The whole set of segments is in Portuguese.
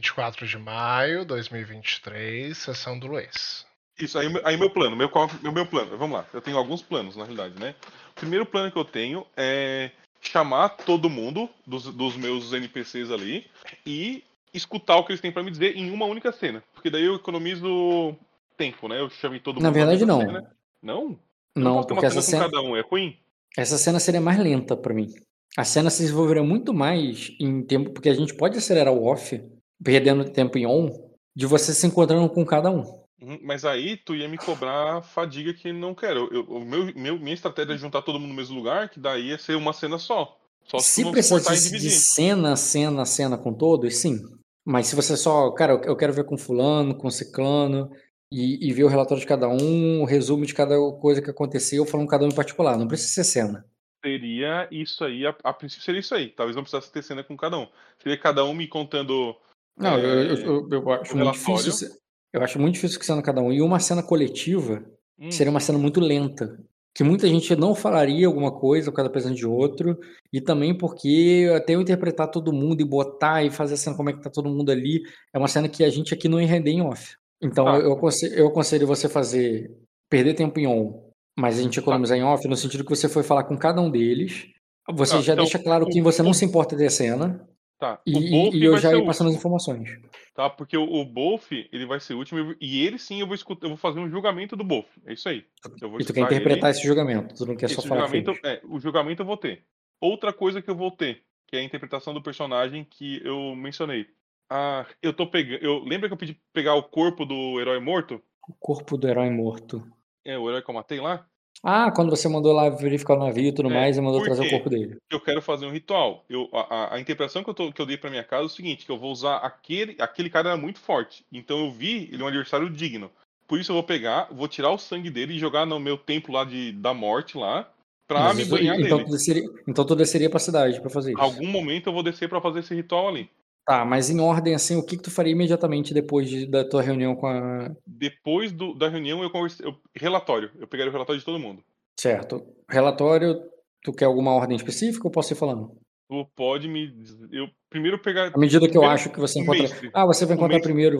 24 de maio de 2023, sessão do Luiz. Isso, aí, aí meu plano, meu, meu, meu plano, vamos lá, eu tenho alguns planos na realidade, né? O primeiro plano que eu tenho é chamar todo mundo dos, dos meus NPCs ali e escutar o que eles têm para me dizer em uma única cena. Porque daí eu economizo tempo, né? Eu chamei todo mundo. Na verdade, não. Cena. Não? Não, não porque essa cena. cada um, é ruim? Essa cena seria mais lenta para mim. A cena se desenvolveria muito mais em tempo, porque a gente pode acelerar o off, perdendo tempo em on, de você se encontrando com cada um. Uhum, mas aí tu ia me cobrar fadiga que não quero. Eu, o meu, meu, minha estratégia é juntar todo mundo no mesmo lugar, que daí ia ser uma cena só. Só se, se precisar de, de cena, cena, cena com todos, sim. Mas se você só, cara, eu quero ver com fulano, com ciclano, e, e ver o relatório de cada um, o resumo de cada coisa que aconteceu, falando cada um em particular. Não precisa ser cena. Seria isso aí, a, a princípio seria isso aí. Talvez não precisasse ter cena com cada um. Seria cada um me contando. Não, é, eu, eu, eu, acho muito difícil. Eu acho muito difícil que cena cada um. E uma cena coletiva hum. seria uma cena muito lenta. Que muita gente não falaria alguma coisa, cada pesando de outro. E também porque até eu interpretar todo mundo e botar e fazer a cena como é que tá todo mundo ali, é uma cena que a gente aqui não ia render em off. Então tá. eu, aconselho, eu aconselho você fazer. Perder tempo em on, mas a gente economizar tá. em off, no sentido que você foi falar com cada um deles. Você tá, já então, deixa claro que você não se importa a cena. Tá. E, e eu já ia passando as informações. Tá, porque o, o Bolf, ele vai ser o último, e ele sim eu vou escutar, eu vou fazer um julgamento do Bolf. É isso aí. e tu quer interpretar ele. esse julgamento, tu não quer esse só falar julgamento, é, O julgamento eu vou ter. Outra coisa que eu vou ter, que é a interpretação do personagem que eu mencionei. Ah, eu tô pegando. Eu lembra que eu pedi pegar o corpo do herói morto? O corpo do herói morto. É, o herói que eu matei lá? Ah, quando você mandou lá verificar o navio e tudo é, mais e mandou trazer o corpo dele. Eu quero fazer um ritual. Eu, a, a interpretação que eu, tô, que eu dei pra minha casa é o seguinte: que eu vou usar aquele. Aquele cara era muito forte. Então eu vi ele é um adversário digno. Por isso eu vou pegar, vou tirar o sangue dele e jogar no meu templo lá de, da morte lá. Pra Mas me isso, banhar então, dele. Tu desceria, então tu desceria pra cidade pra fazer isso. Algum momento eu vou descer pra fazer esse ritual ali. Tá, mas em ordem assim, o que, que tu faria imediatamente depois de, da tua reunião com a. Depois do, da reunião eu conversei. Eu, relatório. Eu pegaria o relatório de todo mundo. Certo. Relatório, tu quer alguma ordem específica ou posso ir falando? Tu pode me. Eu primeiro pegar. À medida que eu acho que você encontra. Ah, você vai encontrar primeiro.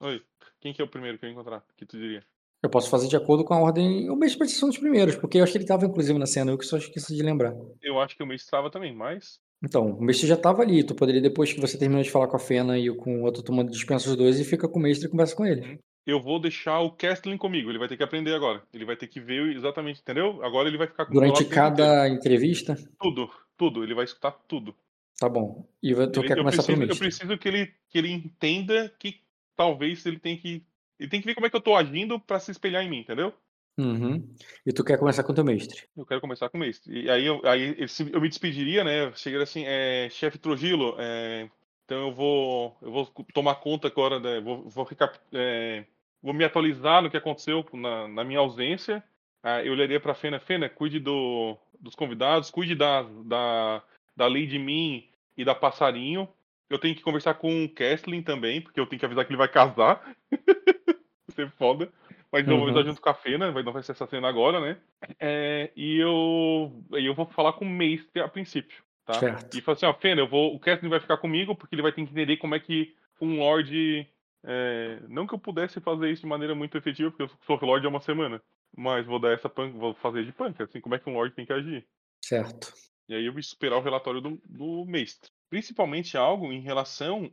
Oi. Quem que é o primeiro que eu encontrar? Que tu diria? Eu posso fazer de acordo com a ordem. O mestre pode ser um dos primeiros, porque eu acho que ele estava inclusive na cena, eu que só esqueci de lembrar. Eu acho que o mestre estava também, mas. Então, o mestre já estava ali. Tu poderia, depois que você terminou de falar com a Fena e com o outro turma, dispensa os dois e fica com o mestre e conversa com ele. Uhum eu vou deixar o Castlin comigo. Ele vai ter que aprender agora. Ele vai ter que ver exatamente, entendeu? Agora ele vai ficar com Durante cada entrevista? Tudo, tudo. Ele vai escutar tudo. Tá bom. E tu ele, quer começar preciso, primeiro? Eu preciso que ele, que ele entenda que talvez ele tem que. Ele tem que ver como é que eu tô agindo para se espelhar em mim, entendeu? Uhum. E tu quer começar com o teu mestre? Eu quero começar com o mestre. E aí eu, aí eu me despediria, né? Chegaria assim, é, chefe Trujillo, é, então eu vou, eu vou tomar conta agora, né? vou, vou é, vou me atualizar no que aconteceu na, na minha ausência. Ah, eu olharia para Fena, Fena, cuide do, dos convidados, cuide da, da, da lei de mim e da passarinho. Eu tenho que conversar com o Kesslin também, porque eu tenho que avisar que ele vai casar. Isso é foda. Mas eu vou uhum. junto com a Fena, vai não vai ser essa cena agora, né? É, e eu, eu vou falar com o Mestre a princípio. Tá? Certo. E falar assim, ó, Fena, eu vou, o Kesslin vai ficar comigo, porque ele vai ter que entender como é que um Lorde é, não que eu pudesse fazer isso de maneira muito efetiva, porque eu sou Lorde há uma semana. Mas vou dar essa punk, vou fazer de punk, assim como é que um Lorde tem que agir. Certo. E aí eu vou esperar o relatório do, do mestre. Principalmente algo em relação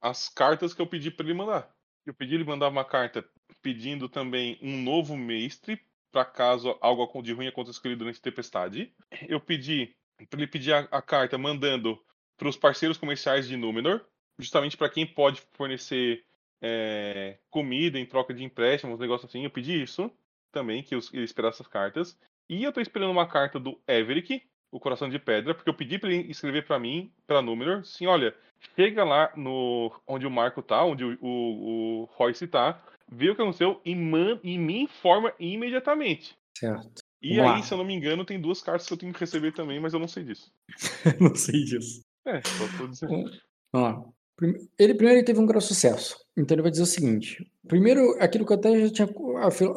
às cartas que eu pedi para ele mandar. Eu pedi ele mandar uma carta pedindo também um novo mestre, para caso algo de ruim aconteça com ele durante a tempestade. Eu pedi para ele pedir a, a carta mandando para os parceiros comerciais de Númenor, justamente para quem pode fornecer é, comida em troca de empréstimos, um negócio assim. Eu pedi isso também, que ele esperasse essas cartas. E eu tô esperando uma carta do Everick, o Coração de Pedra, porque eu pedi para ele escrever para mim, para Númenor, assim, olha, chega lá no onde o Marco tá, onde o, o, o Royce tá, vê o que aconteceu e, man, e me informa imediatamente. Certo. E aí, se eu não me engano, tem duas cartas que eu tenho que receber também, mas eu não sei disso. não sei disso. É, só tô dizendo. Ó, ele primeiro teve um grande sucesso. Então ele vai dizer o seguinte: primeiro, aquilo que eu até já tinha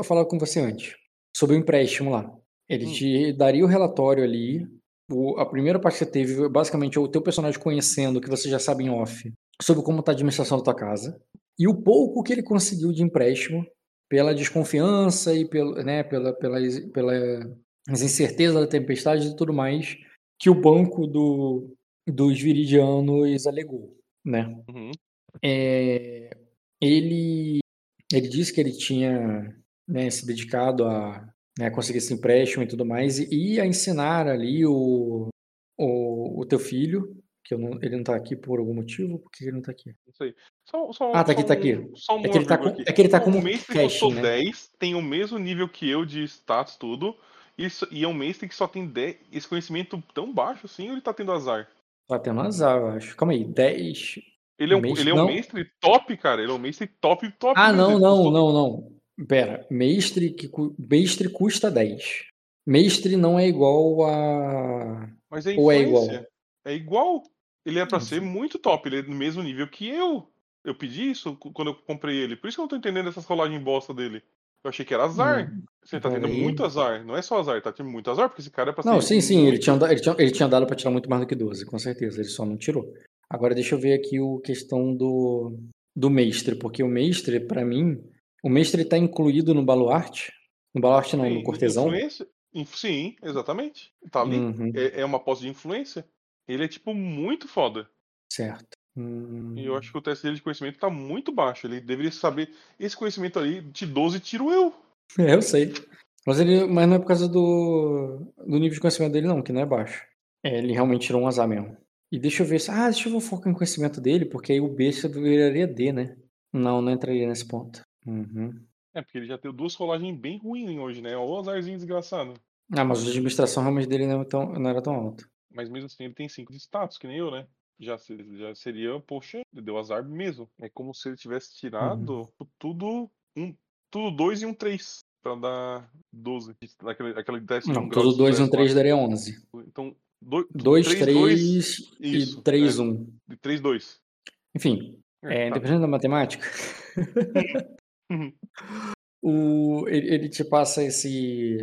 falado com você antes, sobre o empréstimo lá. Ele hum. te daria o relatório ali. O, a primeira parte que você teve, basicamente, é o teu personagem conhecendo, que você já sabe em off, sobre como está a administração da tua casa e o pouco que ele conseguiu de empréstimo pela desconfiança e pelo, né, pela, pela, pela as incertezas da tempestade e tudo mais que o banco do, dos viridianos alegou, né? Uhum. É, ele, ele disse que ele tinha né, se dedicado a né, conseguir esse empréstimo e tudo mais e, e a ensinar ali o, o, o teu filho que não, ele não tá aqui por algum motivo? Por que ele não tá aqui? Isso aí. Só, só, ah, tá aqui, tá aqui. Só um é, que ele tá com, é que ele tá o mestre custou né? 10, tem o mesmo nível que eu de status, tudo. E, e é um mestre que só tem 10. Esse conhecimento tão baixo assim, ou ele tá tendo azar? Tá tendo azar, eu acho. Calma aí, 10. Ele é um, mestre, ele é um mestre top, cara. Ele é um mestre top, top. Ah, não, não, não, não. Pera, mestre, que, mestre custa 10. Mestre não é igual a. Mas é Ou é igual? É igual. Ele é para ser muito top, ele é no mesmo nível que eu. Eu pedi isso quando eu comprei ele. Por isso que eu não tô entendendo essas rolagens bosta dele. Eu achei que era azar. Hum, Você tá tendo muito azar. Não é só azar, tá tendo muito azar, porque esse cara é pra Não, sim, sim. Ele tinha, ele, tinha, ele tinha dado pra tirar muito mais do que 12, com certeza. Ele só não tirou. Agora deixa eu ver aqui o questão do, do mestre, porque o mestre, para mim, o mestre tá incluído no baluarte. No baluarte não, sim, no cortesão. Influência? Sim, exatamente. Tá ali. Uhum. É, é uma posse de influência. Ele é, tipo, muito foda. Certo. Hum... E eu acho que o teste dele de conhecimento tá muito baixo. Ele deveria saber. Esse conhecimento ali, de 12, tiro eu. É, eu sei. Mas, ele, mas não é por causa do, do nível de conhecimento dele, não, que não é baixo. É, ele realmente tirou um azar mesmo. E deixa eu ver se. Ah, deixa eu focar em conhecimento dele, porque aí o besta viraria D, né? Não, não entraria nesse ponto. Uhum. É, porque ele já teve duas rolagens bem ruins hoje, né? Olha o azarzinho desgraçado. Ah, mas a administração realmente dele não, é tão, não era tão alta. Mas mesmo assim ele tem 5 de status, que nem eu, né? Já, já seria, poxa, deu azar mesmo. É como se ele tivesse tirado uhum. tudo um, tudo 2 e um 3 pra dar 12. Aquele, aquele décimo Não, tudo 2 e um 3 daria 11. Então, 2, 3 e 3, 1. E 3, 2. Enfim, é, é, tá. dependendo da matemática, o, ele, ele te passa esse,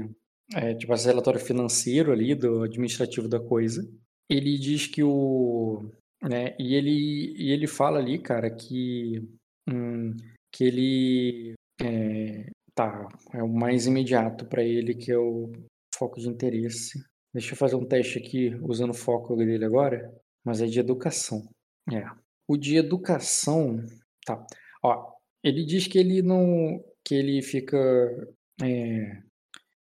é, tipo, esse relatório financeiro ali, do administrativo da coisa. Ele diz que o. Né, e, ele, e ele fala ali, cara, que, hum, que ele. É, tá, é o mais imediato para ele, que é o foco de interesse. Deixa eu fazer um teste aqui usando o foco dele agora, mas é de educação. É. O de educação, tá. Ó, ele diz que ele não, que ele fica é,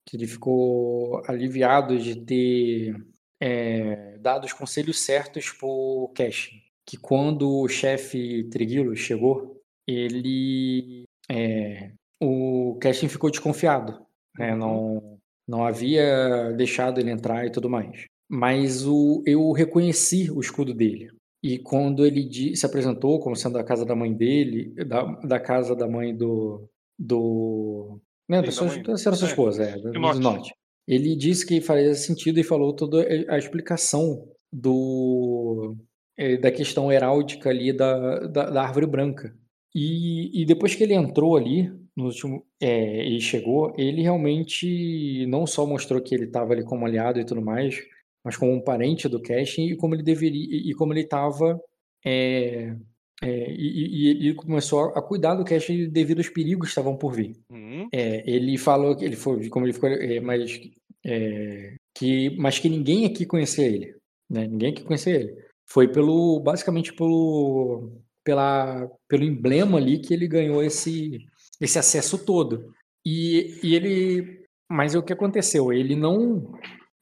que ele ficou aliviado de ter é, dado os conselhos certos pro Cash. Que quando o chefe Triguilo chegou, ele. É, o Cashin ficou desconfiado. Né? Uhum. Não, não havia deixado ele entrar e tudo mais. Mas o, eu reconheci o escudo dele. E quando ele se apresentou como sendo da casa da mãe dele, da, da casa da mãe do, do né, da sua, da sua esposa, é, do norte. Ele disse que faria sentido e falou toda a explicação do é, da questão heráldica ali da, da, da árvore branca. E, e, depois que ele entrou ali, no último, é, e chegou, ele realmente não só mostrou que ele estava ali como aliado e tudo mais, mas como um parente do casting e como ele deveria e como ele estava é, é, e, e, ele começou a cuidar do Cash devido aos perigos que estavam por vir. Uhum. É, ele falou que ele foi, como ele ficou, é, mas, é, que, mas que ninguém aqui conhecia ele, né? Ninguém aqui conhecia ele. Foi pelo, basicamente pelo, pela, pelo emblema ali que ele ganhou esse, esse acesso todo. E, e ele, mas o que aconteceu? Ele não,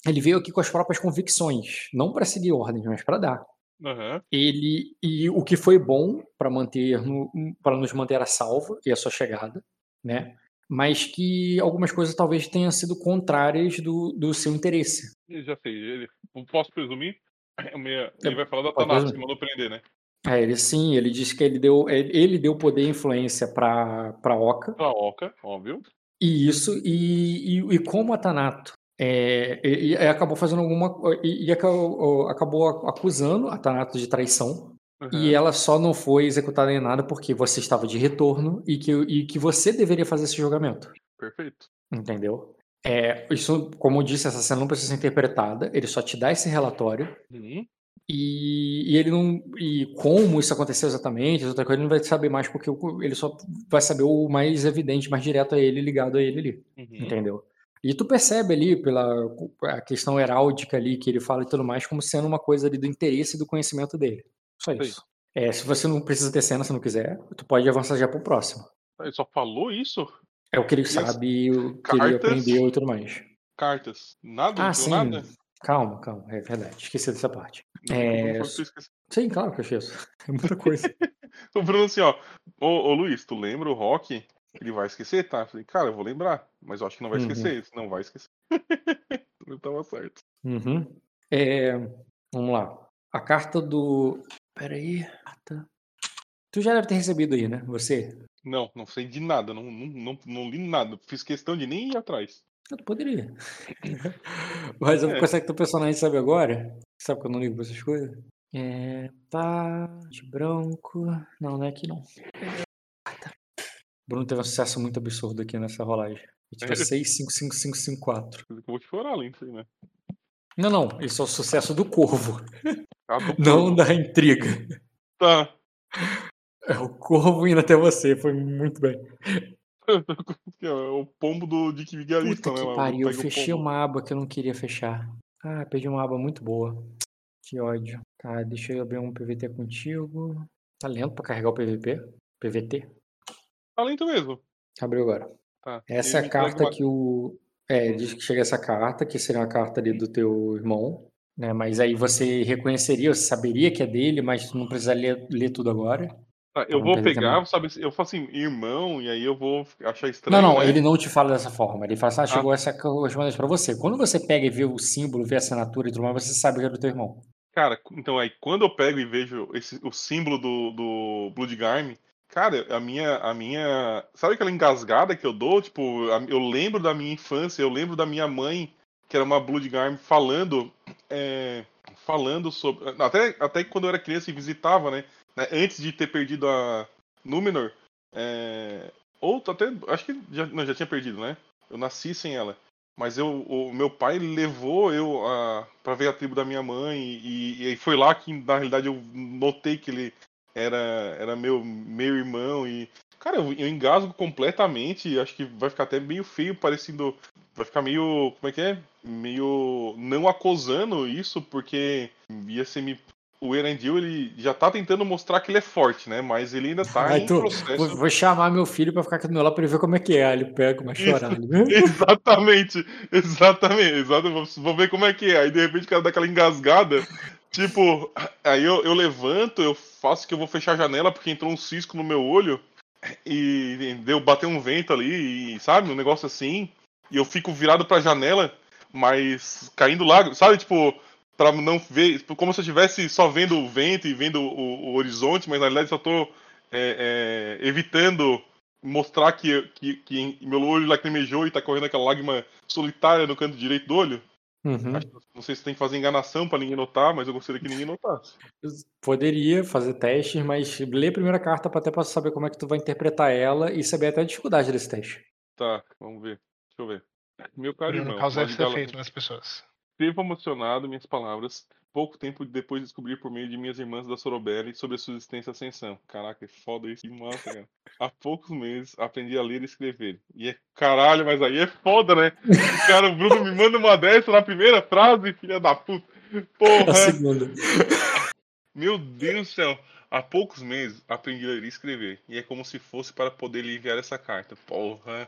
ele veio aqui com as próprias convicções, não para seguir ordens, mas para dar. Uhum. Ele e o que foi bom para manter para nos manter a salvo e a sua chegada, né? Mas que algumas coisas talvez tenham sido contrárias do, do seu interesse. Eu já sei. Ele, posso presumir? Ele vai falar da Thanatos que mandou prender, né? É, ele sim, ele disse que ele deu, ele deu poder e influência para para Oca. Para Oca, óbvio. E isso, e, e, e como a Tanato é, e, e, acabou fazendo alguma. E, e acabou, acabou, acusando a Tanato de traição. Uhum. E ela só não foi executada em nada porque você estava de retorno e que, e que você deveria fazer esse julgamento. Perfeito. Entendeu? É, isso, como eu disse, essa cena não precisa ser interpretada, ele só te dá esse relatório. Uhum. E, e, ele não. E como isso aconteceu exatamente, outra coisa, ele não vai saber mais, porque ele só vai saber o mais evidente, mais direto a ele, ligado a ele ali. Uhum. Entendeu? E tu percebe ali, pela a questão heráldica ali que ele fala e tudo mais, como sendo uma coisa ali do interesse e do conhecimento dele. Só isso. É, se você não precisa ter cena, se não quiser, tu pode avançar já pro próximo. Ele só falou isso? É o que ele e sabe, o que cartas, ele aprendeu e tudo mais. Cartas. Nada? Ah, sim. Nada? Calma, calma. É verdade. Esqueci dessa parte. Não, é... não sim, claro que eu esqueço. É muita coisa. Tô falando assim, ó. Ô, ô, Luiz, tu lembra o Rock? Ele vai esquecer, tá? falei, cara, eu vou lembrar. Mas eu acho que não vai uhum. esquecer. Não vai esquecer. não tava certo. Uhum. É... Vamos lá. A carta do. Peraí. Carta. Tu já deve ter recebido aí, né? Você? Não, não sei de nada. Não, não, não, não li nada. Fiz questão de nem ir atrás. Eu poderia. Mas é. coisa que teu personagem sabe agora? Sabe que eu não ligo pra essas coisas? É. Pá. De branco. Não, não é aqui não. Bruno teve um sucesso muito absurdo aqui nessa rolagem. Ele tive 6, 5, 5, 5, 5, 4. Eu vou te chorar além disso aí, né? Não, não. Isso é o sucesso do corvo. Ah, do não da intriga. Tá. É o corvo indo até você. Foi muito bem. É o pombo do Dick Vigarista, Puta né? Que pariu, eu fechei uma aba que eu não queria fechar. Ah, perdi uma aba muito boa. Que ódio. Tá, deixa eu abrir um PVT contigo. Tá lento pra carregar o PVP? PVT? Tá lento mesmo. Abriu agora. Tá. Essa é a carta que o. É, diz que chega essa carta, que seria uma carta ali do teu irmão. Né? Mas aí você reconheceria, você saberia que é dele, mas não precisaria ler, ler tudo agora. Ah, eu vou pegar, sabe, eu falo assim, irmão, e aí eu vou achar estranho. Não, não, né? ele não te fala dessa forma. Ele fala assim, ah, chegou ah. essa correspondência pra você. Quando você pega e vê o símbolo, vê a assinatura e tudo mais, você sabe que é do teu irmão. Cara, então aí, quando eu pego e vejo esse, o símbolo do, do Bloodgarm, cara, a minha, a minha. Sabe aquela engasgada que eu dou? Tipo, eu lembro da minha infância, eu lembro da minha mãe, que era uma Bloodgarm, falando. É, falando sobre. Até, até quando eu era criança e visitava, né? né, antes de ter perdido a Númenor, é, ou até, acho que já, não, já tinha perdido, né? Eu nasci sem ela. Mas eu, o meu pai levou eu para ver a tribo da minha mãe e, e, foi lá que na realidade eu notei que ele era, era meu, meu irmão e cara eu, eu engasgo completamente acho que vai ficar até meio feio parecendo vai ficar meio como é que é meio não acusando isso porque ia ser me o Erendil ele já tá tentando mostrar que ele é forte, né? Mas ele ainda tá Ai, em tu, processo. Vou, vou, chamar meu filho para ficar aqui do meu lado para ele ver como é que é. Ele pega, começa a chorar. exatamente, exatamente, exatamente. Vou ver como é que é. Aí de repente o cara dá aquela engasgada. Tipo, aí eu, eu levanto, eu faço que eu vou fechar a janela porque entrou um cisco no meu olho e deu bater um vento ali, e, sabe? Um negócio assim. E eu fico virado pra janela, mas caindo lá, sabe? Tipo, para não ver, como se eu estivesse só vendo o vento e vendo o, o horizonte, mas na realidade só estou é, é, evitando mostrar que, que, que, meu olho lacrimejou e está correndo aquela lágrima solitária no canto direito do olho. Uhum. Acho, não sei se tem que fazer enganação para ninguém notar, mas eu gostaria que ninguém notasse. Poderia fazer testes, mas lê a primeira carta para até para saber como é que tu vai interpretar ela e saber até a dificuldade desse teste. Tá, vamos ver. Deixa eu ver. Meu caro irmão. Causa esse efeito nas pessoas. Devo emocionado minhas palavras, pouco tempo depois de descobrir por meio de minhas irmãs da Sorobelli sobre a sua existência e ascensão. Caraca, é foda isso, que massa, cara. Há poucos meses aprendi a ler e escrever. E é caralho, mas aí é foda, né? O cara, o Bruno me manda uma dessa na primeira frase, filha da puta. Porra. A segunda. Meu Deus do céu. Há poucos meses aprendi a ler e escrever. E é como se fosse para poder lhe enviar essa carta. Porra.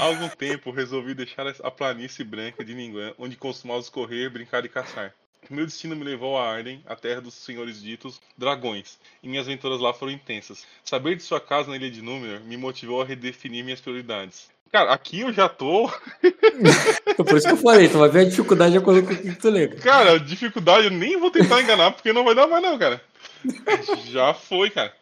Há algum tempo resolvi deixar a planície branca de Ninguém, onde costumávamos correr, brincar e caçar. Meu destino me levou a Arden, a terra dos senhores ditos dragões, e minhas aventuras lá foram intensas. Saber de sua casa na ilha de Númenor me motivou a redefinir minhas prioridades. Cara, aqui eu já tô. Por isso que eu falei, tu vai ver a dificuldade de acordo com o que tu lê. Cara, dificuldade eu nem vou tentar enganar, porque não vai dar mais, não, cara. Já foi, cara.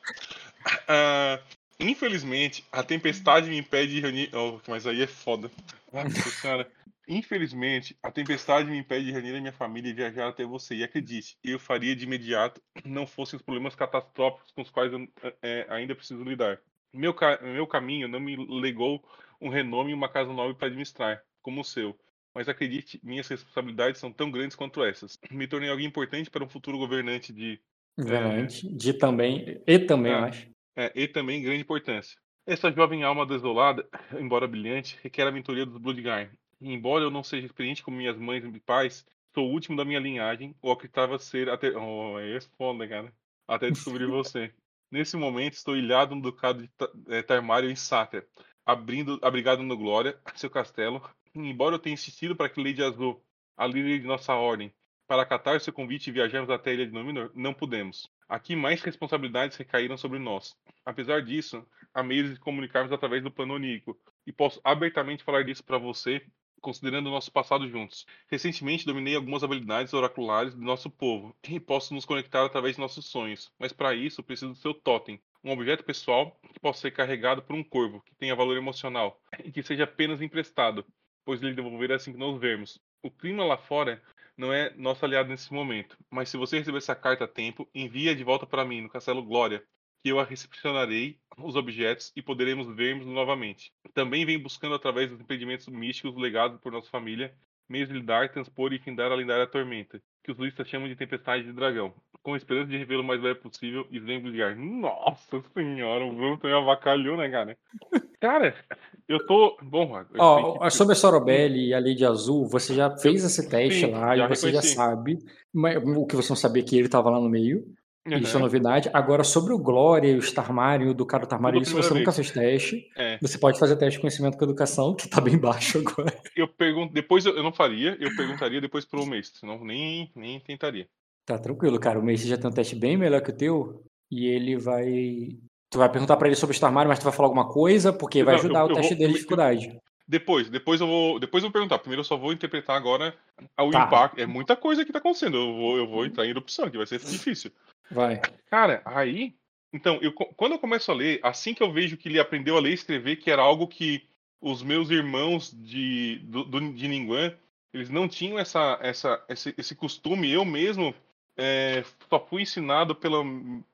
Uh, Infelizmente, a tempestade me impede de reunir. Oh, mas aí é foda. Nossa senhora. Infelizmente, a tempestade me impede de reunir a minha família e viajar até você. E acredite, eu faria de imediato, não fossem os problemas catastróficos com os quais eu é, ainda preciso lidar. Meu, ca... meu caminho não me legou um renome e uma casa nova para administrar, como o seu. mas acredite, minhas responsabilidades são tão grandes quanto essas. Me tornei alguém importante para um futuro governante de. Governante, é... de também, e também, ah, acho. É, e também grande importância. Essa jovem alma desolada, embora brilhante, requer a mentoria dos Bloodgarn. Embora eu não seja experiente como minhas mães e pais, sou o último da minha linhagem, ou acreditava ser até. Oh, é foda, cara. Até descobrir você. Nesse momento, estou ilhado no ducado de é, Tarmário em Sáter, abrindo, abrigado no Glória, seu castelo. Embora eu tenha insistido para que Lady Azul, a líder de nossa ordem, para acatar seu convite e viajarmos até a ilha de Númenor, não pudemos. Aqui mais responsabilidades recaíram sobre nós. Apesar disso, há meios de comunicarmos através do plano onírico, e posso abertamente falar disso para você, considerando o nosso passado juntos. Recentemente dominei algumas habilidades oraculares do nosso povo, e posso nos conectar através de nossos sonhos, mas para isso preciso do seu totem, um objeto pessoal que possa ser carregado por um corvo, que tenha valor emocional, e que seja apenas emprestado, pois lhe devolverá assim que nos vermos. O clima lá fora não é nosso aliado nesse momento, mas se você receber essa carta a tempo, envia de volta para mim no Castelo Glória, que eu a recepcionarei os objetos e poderemos vermos novamente. Também vem buscando através dos impedimentos místicos legados por nossa família, meios de lidar, transpor e findar a lendária tormenta, que os listas chamam de tempestade de dragão, com a esperança de revê-lo o mais breve possível e lembro ligar. Nossa senhora, o Bruno também avacalhou, né, cara? Cara, eu tô. Bom, Ó, que... sobre a Sorobelli e a de Azul, você já fez esse teste Sim, lá e você reconheci. já sabe. Mas, o que você não sabia que ele estava lá no meio. Uhum. Isso é novidade. Agora, sobre o Glória e o Starmário, o Ducado Tarmário, isso você vez. nunca fez teste. É. Você pode fazer teste de conhecimento com educação, que tá bem baixo agora. Eu pergunto, depois eu, não faria, eu perguntaria depois pro mestre, senão nem, nem tentaria. Tá tranquilo, cara. O mestre já tem um teste bem melhor que o teu, e ele vai Tu vai perguntar para ele sobre o Star Mario, mas tu vai falar alguma coisa, porque vai ajudar eu o teste vou, dele de dificuldade. Depois, depois eu vou, depois eu vou perguntar. Primeiro eu só vou interpretar agora o tá. impacto. É muita coisa que tá acontecendo. Eu vou, eu vou entrar em erupção, que vai ser difícil. Vai. Cara, aí, então, eu, quando eu começo a ler, assim que eu vejo que ele aprendeu a ler e escrever, que era algo que os meus irmãos de do, de Ninguan, eles não tinham essa, essa, esse, esse costume. Eu mesmo é, só fui ensinado pela,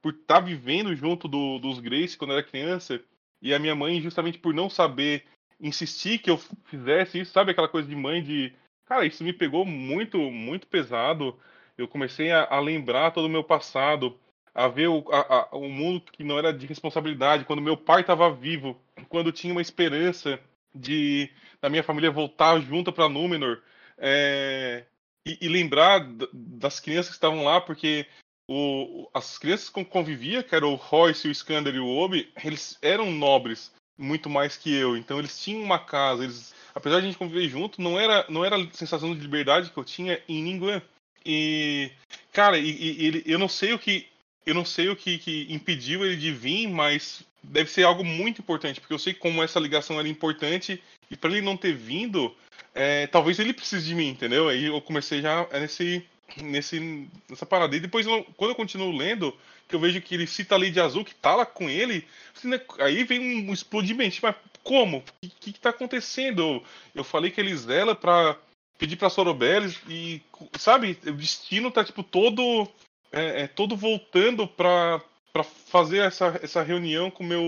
por estar tá vivendo junto do, dos Grace quando era criança. E a minha mãe, justamente por não saber insistir que eu fizesse isso, sabe aquela coisa de mãe de. Cara, isso me pegou muito, muito pesado. Eu comecei a, a lembrar todo o meu passado, a ver o, a, a, o mundo que não era de responsabilidade, quando meu pai estava vivo, quando tinha uma esperança de da minha família voltar junto para Númenor. É, e, e lembrar das crianças que estavam lá, porque o, as crianças que convivia, que era o Royce, o Skander e o Obi, eles eram nobres muito mais que eu. Então eles tinham uma casa, eles, apesar de a gente conviver junto, não era, não era a sensação de liberdade que eu tinha em Ninguém. E cara, e, e, ele, eu não sei o que eu não sei o que, que impediu ele de vir, mas deve ser algo muito importante, porque eu sei como essa ligação era importante e para ele não ter vindo, é, talvez ele precise de mim, entendeu? Aí eu comecei já nesse, nesse, nessa parada. E depois, quando eu continuo lendo, que eu vejo que ele cita a de Azul, que tá lá com ele, assim, né, aí vem um explodimento. Tipo, mas como? O que, que tá acontecendo? Eu falei que ele zela pra pedir pra Sorobel e, sabe, o destino tá, tipo, todo, é, é todo voltando pra, para fazer essa, essa reunião com meu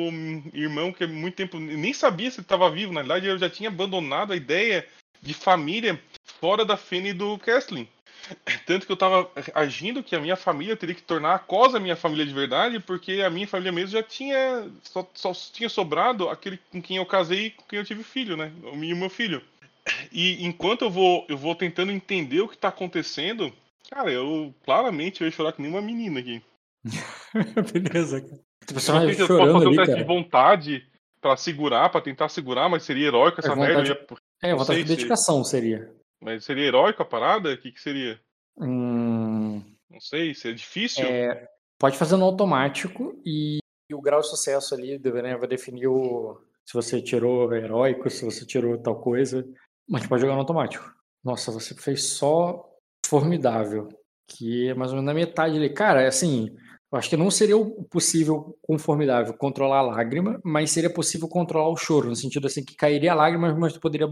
irmão, que há muito tempo nem sabia se ele estava vivo. Na verdade, eu já tinha abandonado a ideia de família fora da Fene do Kesslin. Tanto que eu estava agindo que a minha família teria que tornar a Cosa minha família de verdade, porque a minha família mesmo já tinha. Só, só tinha sobrado aquele com quem eu casei e com quem eu tive filho, né? O meu filho. E enquanto eu vou, eu vou tentando entender o que está acontecendo, cara, eu claramente eu ia chorar que nem uma menina aqui. Beleza, cara. Tipo, você vai chorando fazer um teste de vontade pra segurar, pra tentar segurar, mas seria heróico essa é vontade... merda. Ia... É, vontade de dedicação se... seria. Mas seria heróico a parada? O que, que seria? Hum... Não sei, seria difícil. É, pode fazer no automático e, e o grau de sucesso ali né, vai definir o, se você tirou heróico, se você tirou tal coisa. Mas pode jogar no automático. Nossa, você fez só formidável. Que é mais ou menos na metade ali. Cara, assim, eu acho que não seria possível, conformidável, controlar a lágrima, mas seria possível controlar o choro, no sentido assim que cairia a lágrima, mas tu poderia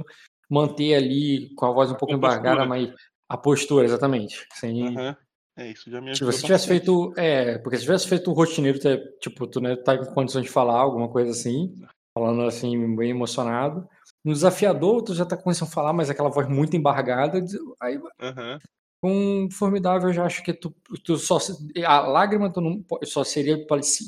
manter ali com a voz um pouco embargada, mas a postura, exatamente. Sem... Uhum. É, isso já me Se você tivesse feito. É, porque se tivesse feito o rotineiro, tipo, tu né, tá em condições de falar alguma coisa assim, falando assim, bem emocionado. No desafiador, tu já tá começando a falar, mas aquela voz muito embargada. Aí, Uhum. com formidável, eu já acho que tu, tu só. A lágrima tu não, só seria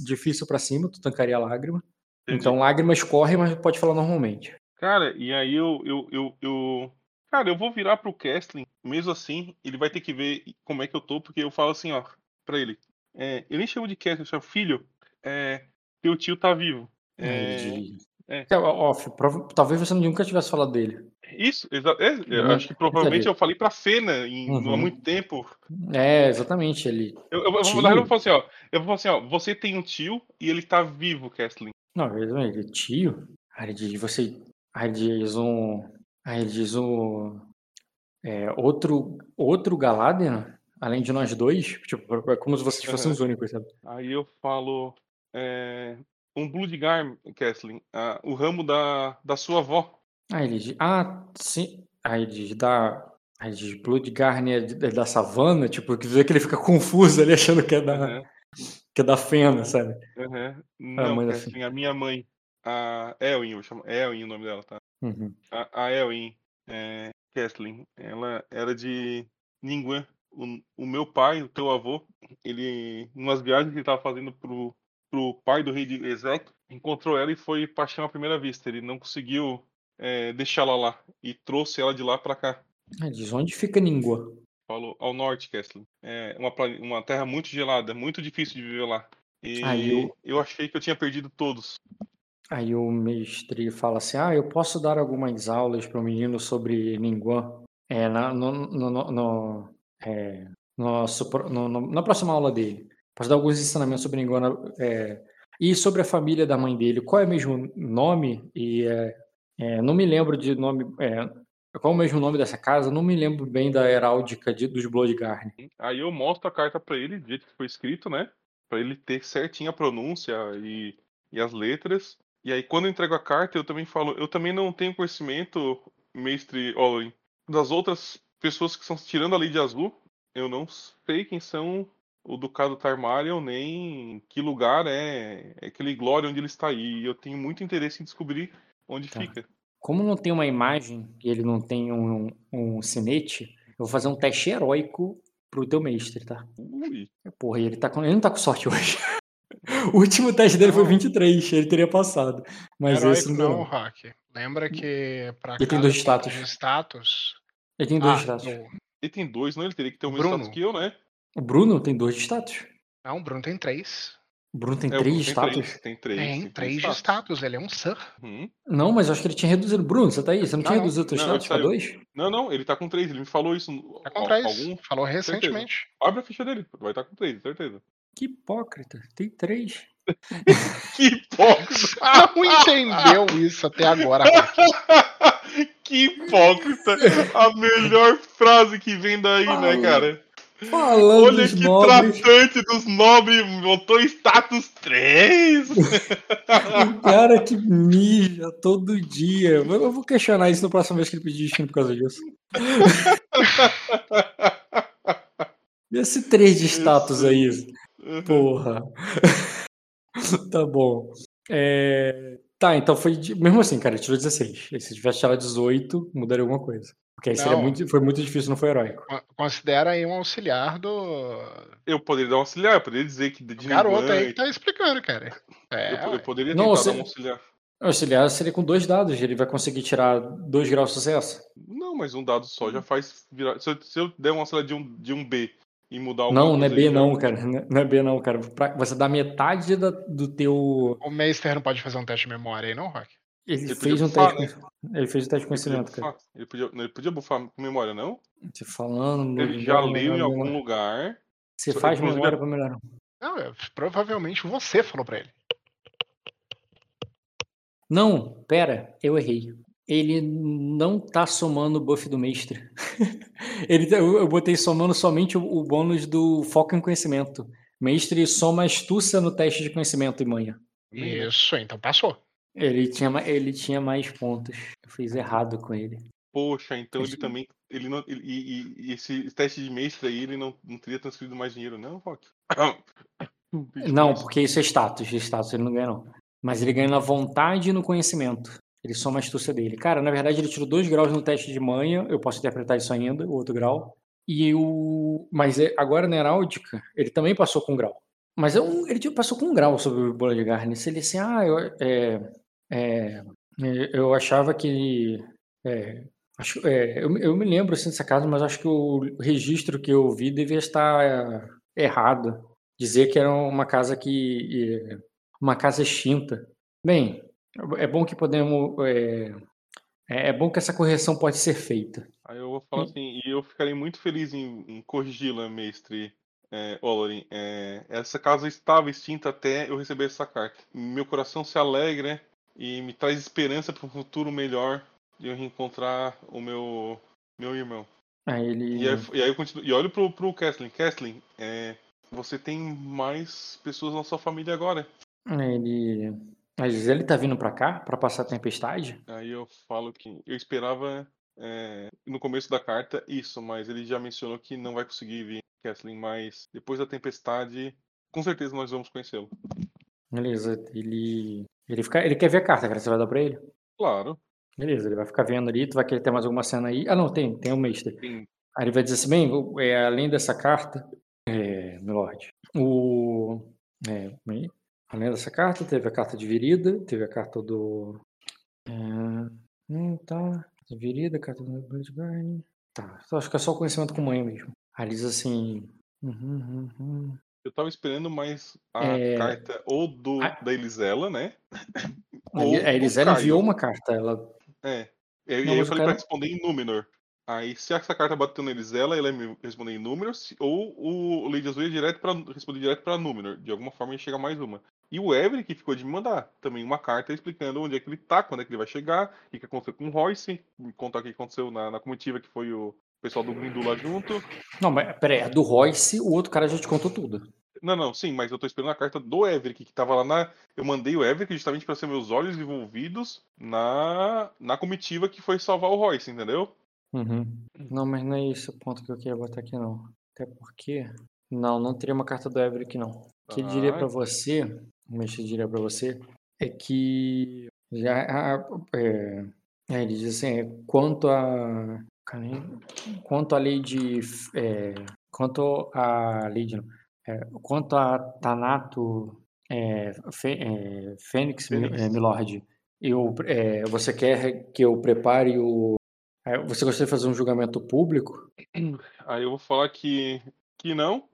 difícil para cima, tu tancaria a lágrima. Entendi. Então lágrima escorre, mas pode falar normalmente. Cara, e aí eu, eu, eu, eu. Cara, eu vou virar pro Kestlin, mesmo assim, ele vai ter que ver como é que eu tô, porque eu falo assim, ó, pra ele. É, eu nem chamo de Kestlin, eu chamo filho, é, teu tio tá vivo. É, é. é off, talvez você nunca tivesse falado dele. Isso, exato. É, eu acho que provavelmente eu falei pra Fena em, uhum. há muito tempo. É, exatamente. Ele. Eu, eu, eu, vou, eu vou falar assim, ó. Eu vou falar assim, ó. Você tem um tio e ele tá vivo, Kestlin. Não, ele é tio? Aí ele diz, você. Aí ele diz um. Aí ele diz um. É, outro, outro Galadriel, além de nós dois, tipo, é como se vocês fossem os únicos, sabe? Aí eu falo. É, um Bloodgar, Kesslin, uh, o ramo da, da sua avó. Aí ele diz, ah, sim. Aí ele diz, da. Aí ele diz, Bloodgarn é, é da savana, tipo, que vê que ele fica confuso ali achando que é da. Uhum. Que é da Fena, sabe? Uhum. Não, a, Kesslin, a minha mãe, a Elwin, eu chamo Elwin o nome dela, tá? Uhum. A, a Elwin é, Kesslin, ela era de Ninguan. O, o meu pai, o teu avô, ele, umas viagens que ele estava fazendo pro, pro pai do rei de Exec, encontrou ela e foi paixão à primeira vista. Ele não conseguiu é, deixá-la lá e trouxe ela de lá para cá. Ah, diz onde fica Ningua? Falou ao norte, Kessler. É uma, uma terra muito gelada, muito difícil de viver lá. E Aí eu... eu achei que eu tinha perdido todos. Aí o mestre fala assim: Ah, eu posso dar algumas aulas para o menino sobre Ningguan é, na, no, no, no, no, é, nosso, no, na próxima aula dele. Posso dar alguns ensinamentos sobre Ningguan é, e sobre a família da mãe dele. Qual é o mesmo nome? E é, é, não me lembro de nome. É, qual é o mesmo nome dessa casa? Não me lembro bem da heráldica de, dos Bloodgarn. Aí eu mostro a carta para ele, do jeito que foi escrito, né? Para ele ter certinho a pronúncia e, e as letras. E aí, quando eu entrego a carta, eu também falo, eu também não tenho conhecimento, mestre Olin, das outras pessoas que estão tirando a lei de azul. Eu não sei quem são o Ducado Tarmarion, nem que lugar é, é aquele Glória onde ele está aí. E eu tenho muito interesse em descobrir onde tá. fica. Como não tem uma imagem e ele não tem um, um sinete, eu vou fazer um teste heróico pro teu mestre, tá? Ui. Porra, ele, tá com... ele não tá com sorte hoje. O último teste dele foi 23, ele teria passado. Mas Heróico esse não, não hack. Lembra que pra ele tem dois status. status. Ele tem dois ah, status. Ele tem dois, não? Ele teria que ter o mesmo status que eu, né? O Bruno tem dois de status. Não, o Bruno tem três. O Bruno tem é, três de status? Tem três. Tem, três de status, ele é um Sir. Uhum. Não, mas eu acho que ele tinha reduzido. Bruno, você tá aí? Você não, não tinha reduzido o teu status pra dois? Não, não, ele tá com três, ele me falou isso. Tá com três. Algum... Falou recentemente. Certeza. Abre a ficha dele, vai estar tá com três, certeza. Que hipócrita, tem três. que hipócrita! Não entendeu isso até agora. que hipócrita! A melhor frase que vem daí, né, cara? Falando Olha que nobres. tratante dos nobres, botou status 3. o cara que mija todo dia. Eu vou questionar isso na próxima vez que ele pedir destino por causa disso. Esse 3 de status aí. Porra. tá bom. É... Tá, então foi. Mesmo assim, cara, tirou 16. Se tivesse tirado 18, mudaria alguma coisa. Porque aí seria muito, foi muito difícil, não foi heróico. Considera aí um auxiliar do. Eu poderia dar um auxiliar, eu poderia dizer que. De garoto aí que tá explicando, cara. É, eu, eu poderia não, tentar dar um auxiliar. Auxiliar seria com dois dados, ele vai conseguir tirar dois graus de sucesso. Não, mas um dado só já faz virar. Se eu, se eu der um auxiliar de um, de um B e mudar o Não, não é B não, cara. Não é B não, cara. Pra, você dá metade da, do teu. O Meister não pode fazer um teste de memória aí, não, Rock? Ele, ele fez um bufar, teste. Né? Ele fez um teste de conhecimento, ele cara. Ele podia, ele podia bufar com memória, não? Você falando. Ele já leu em algum lugar. Você faz memória pra melhorar. Não, provavelmente você falou pra ele. Não, pera, eu errei. Ele não tá somando o buff do mestre. ele, tá, eu, eu botei somando somente o, o, bônus do foco em conhecimento. Mestre soma astúcia no teste de conhecimento e manha. Isso, então passou. Ele tinha, ele tinha mais pontos. Eu fiz errado com ele. Poxa, então ele também. Ele não, ele, e, e, esse teste de mestre aí, ele não, não teria transferido mais dinheiro, não, Rock? Não, porque isso é status. Status ele não ganha, não. Mas ele ganha na vontade e no conhecimento. Ele soma a astúcia dele. Cara, na verdade, ele tirou dois graus no teste de manha. Eu posso interpretar isso ainda, o outro grau. E o. Mas é, agora na heráldica, ele também passou com um grau. Mas eu, ele tipo, passou com um grau sobre o Bola de Garnes. Ele assim, ah, eu, é, é, eu achava que. É, acho, é, eu, eu, me lembro assim, dessa casa, mas acho que o registro que eu vi devia estar errado. Dizer que era uma casa que. uma casa extinta. Bem, é bom que podemos. É, é, é bom que essa correção pode ser feita. Aí eu vou falar assim, e eu ficarei muito feliz em, em corrigi-la, mestre é, Olorin. É, essa casa estava extinta até eu receber essa carta. Meu coração se alegra e me traz esperança para um futuro melhor de eu reencontrar o meu, meu irmão. Aí ele... E, aí, e aí eu continuo, e olho pro, pro Kesslin. Kesslin, é, você tem mais pessoas na sua família agora. Ele mas ele tá vindo para cá para passar a tempestade? Aí eu falo que eu esperava é, no começo da carta isso, mas ele já mencionou que não vai conseguir vir Kesslin, mas depois da tempestade, com certeza nós vamos conhecê-lo. Beleza, ele ele fica, ele quer ver a carta, cara, você vai dar para ele? Claro. Beleza, ele vai ficar vendo ali, tu vai querer ter mais alguma cena aí. Ah, não, tem, tem o um Meister. Sim. Aí ele vai dizer assim, bem, é, além dessa carta, é, Milord, o é, Além dessa carta, teve a carta de virida, teve a carta do. É, hum, tá. Virida, carta do Bloodburn. Tá, acho que é só o conhecimento com mãe mesmo. Aí diz assim. Uhum, uhum, uhum. Eu tava esperando mais a é... carta ou do, a... da Elisela, né? ou a Elisela enviou uma carta. Ela... É. Eu, Não, eu falei cara... pra responder em Númenor. Aí, se essa carta bateu na Elisela, ela ia me responder em Númenor, ou o Lady Azul ia direto pra, responder direto pra Númenor. De alguma forma ia chegar mais uma. E o Everett que ficou de me mandar também uma carta explicando onde é que ele tá, quando é que ele vai chegar, o que aconteceu com o Royce, me contar o que aconteceu na, na comitiva que foi o pessoal do Grindu lá junto. Não, mas peraí, a do Royce, o outro cara já te contou tudo. Não, não, sim, mas eu tô esperando a carta do Everett, que tava lá na. Eu mandei o Everett justamente para ser meus olhos envolvidos na, na comitiva que foi salvar o Royce, entendeu? Uhum. Não, mas não é esse o ponto que eu queria botar aqui, não. Até porque. Não, não teria uma carta do Everett, não. O que ele diria para você mas eu diria para você, é que já é, é, ele diz assim, é, quanto a quanto a lei de é, quanto a lei de é, quanto a Tanato é, é, Fênix, é, Milord, eu, você quer que eu prepare o você gostaria de fazer um julgamento público? Aí eu vou falar que que não.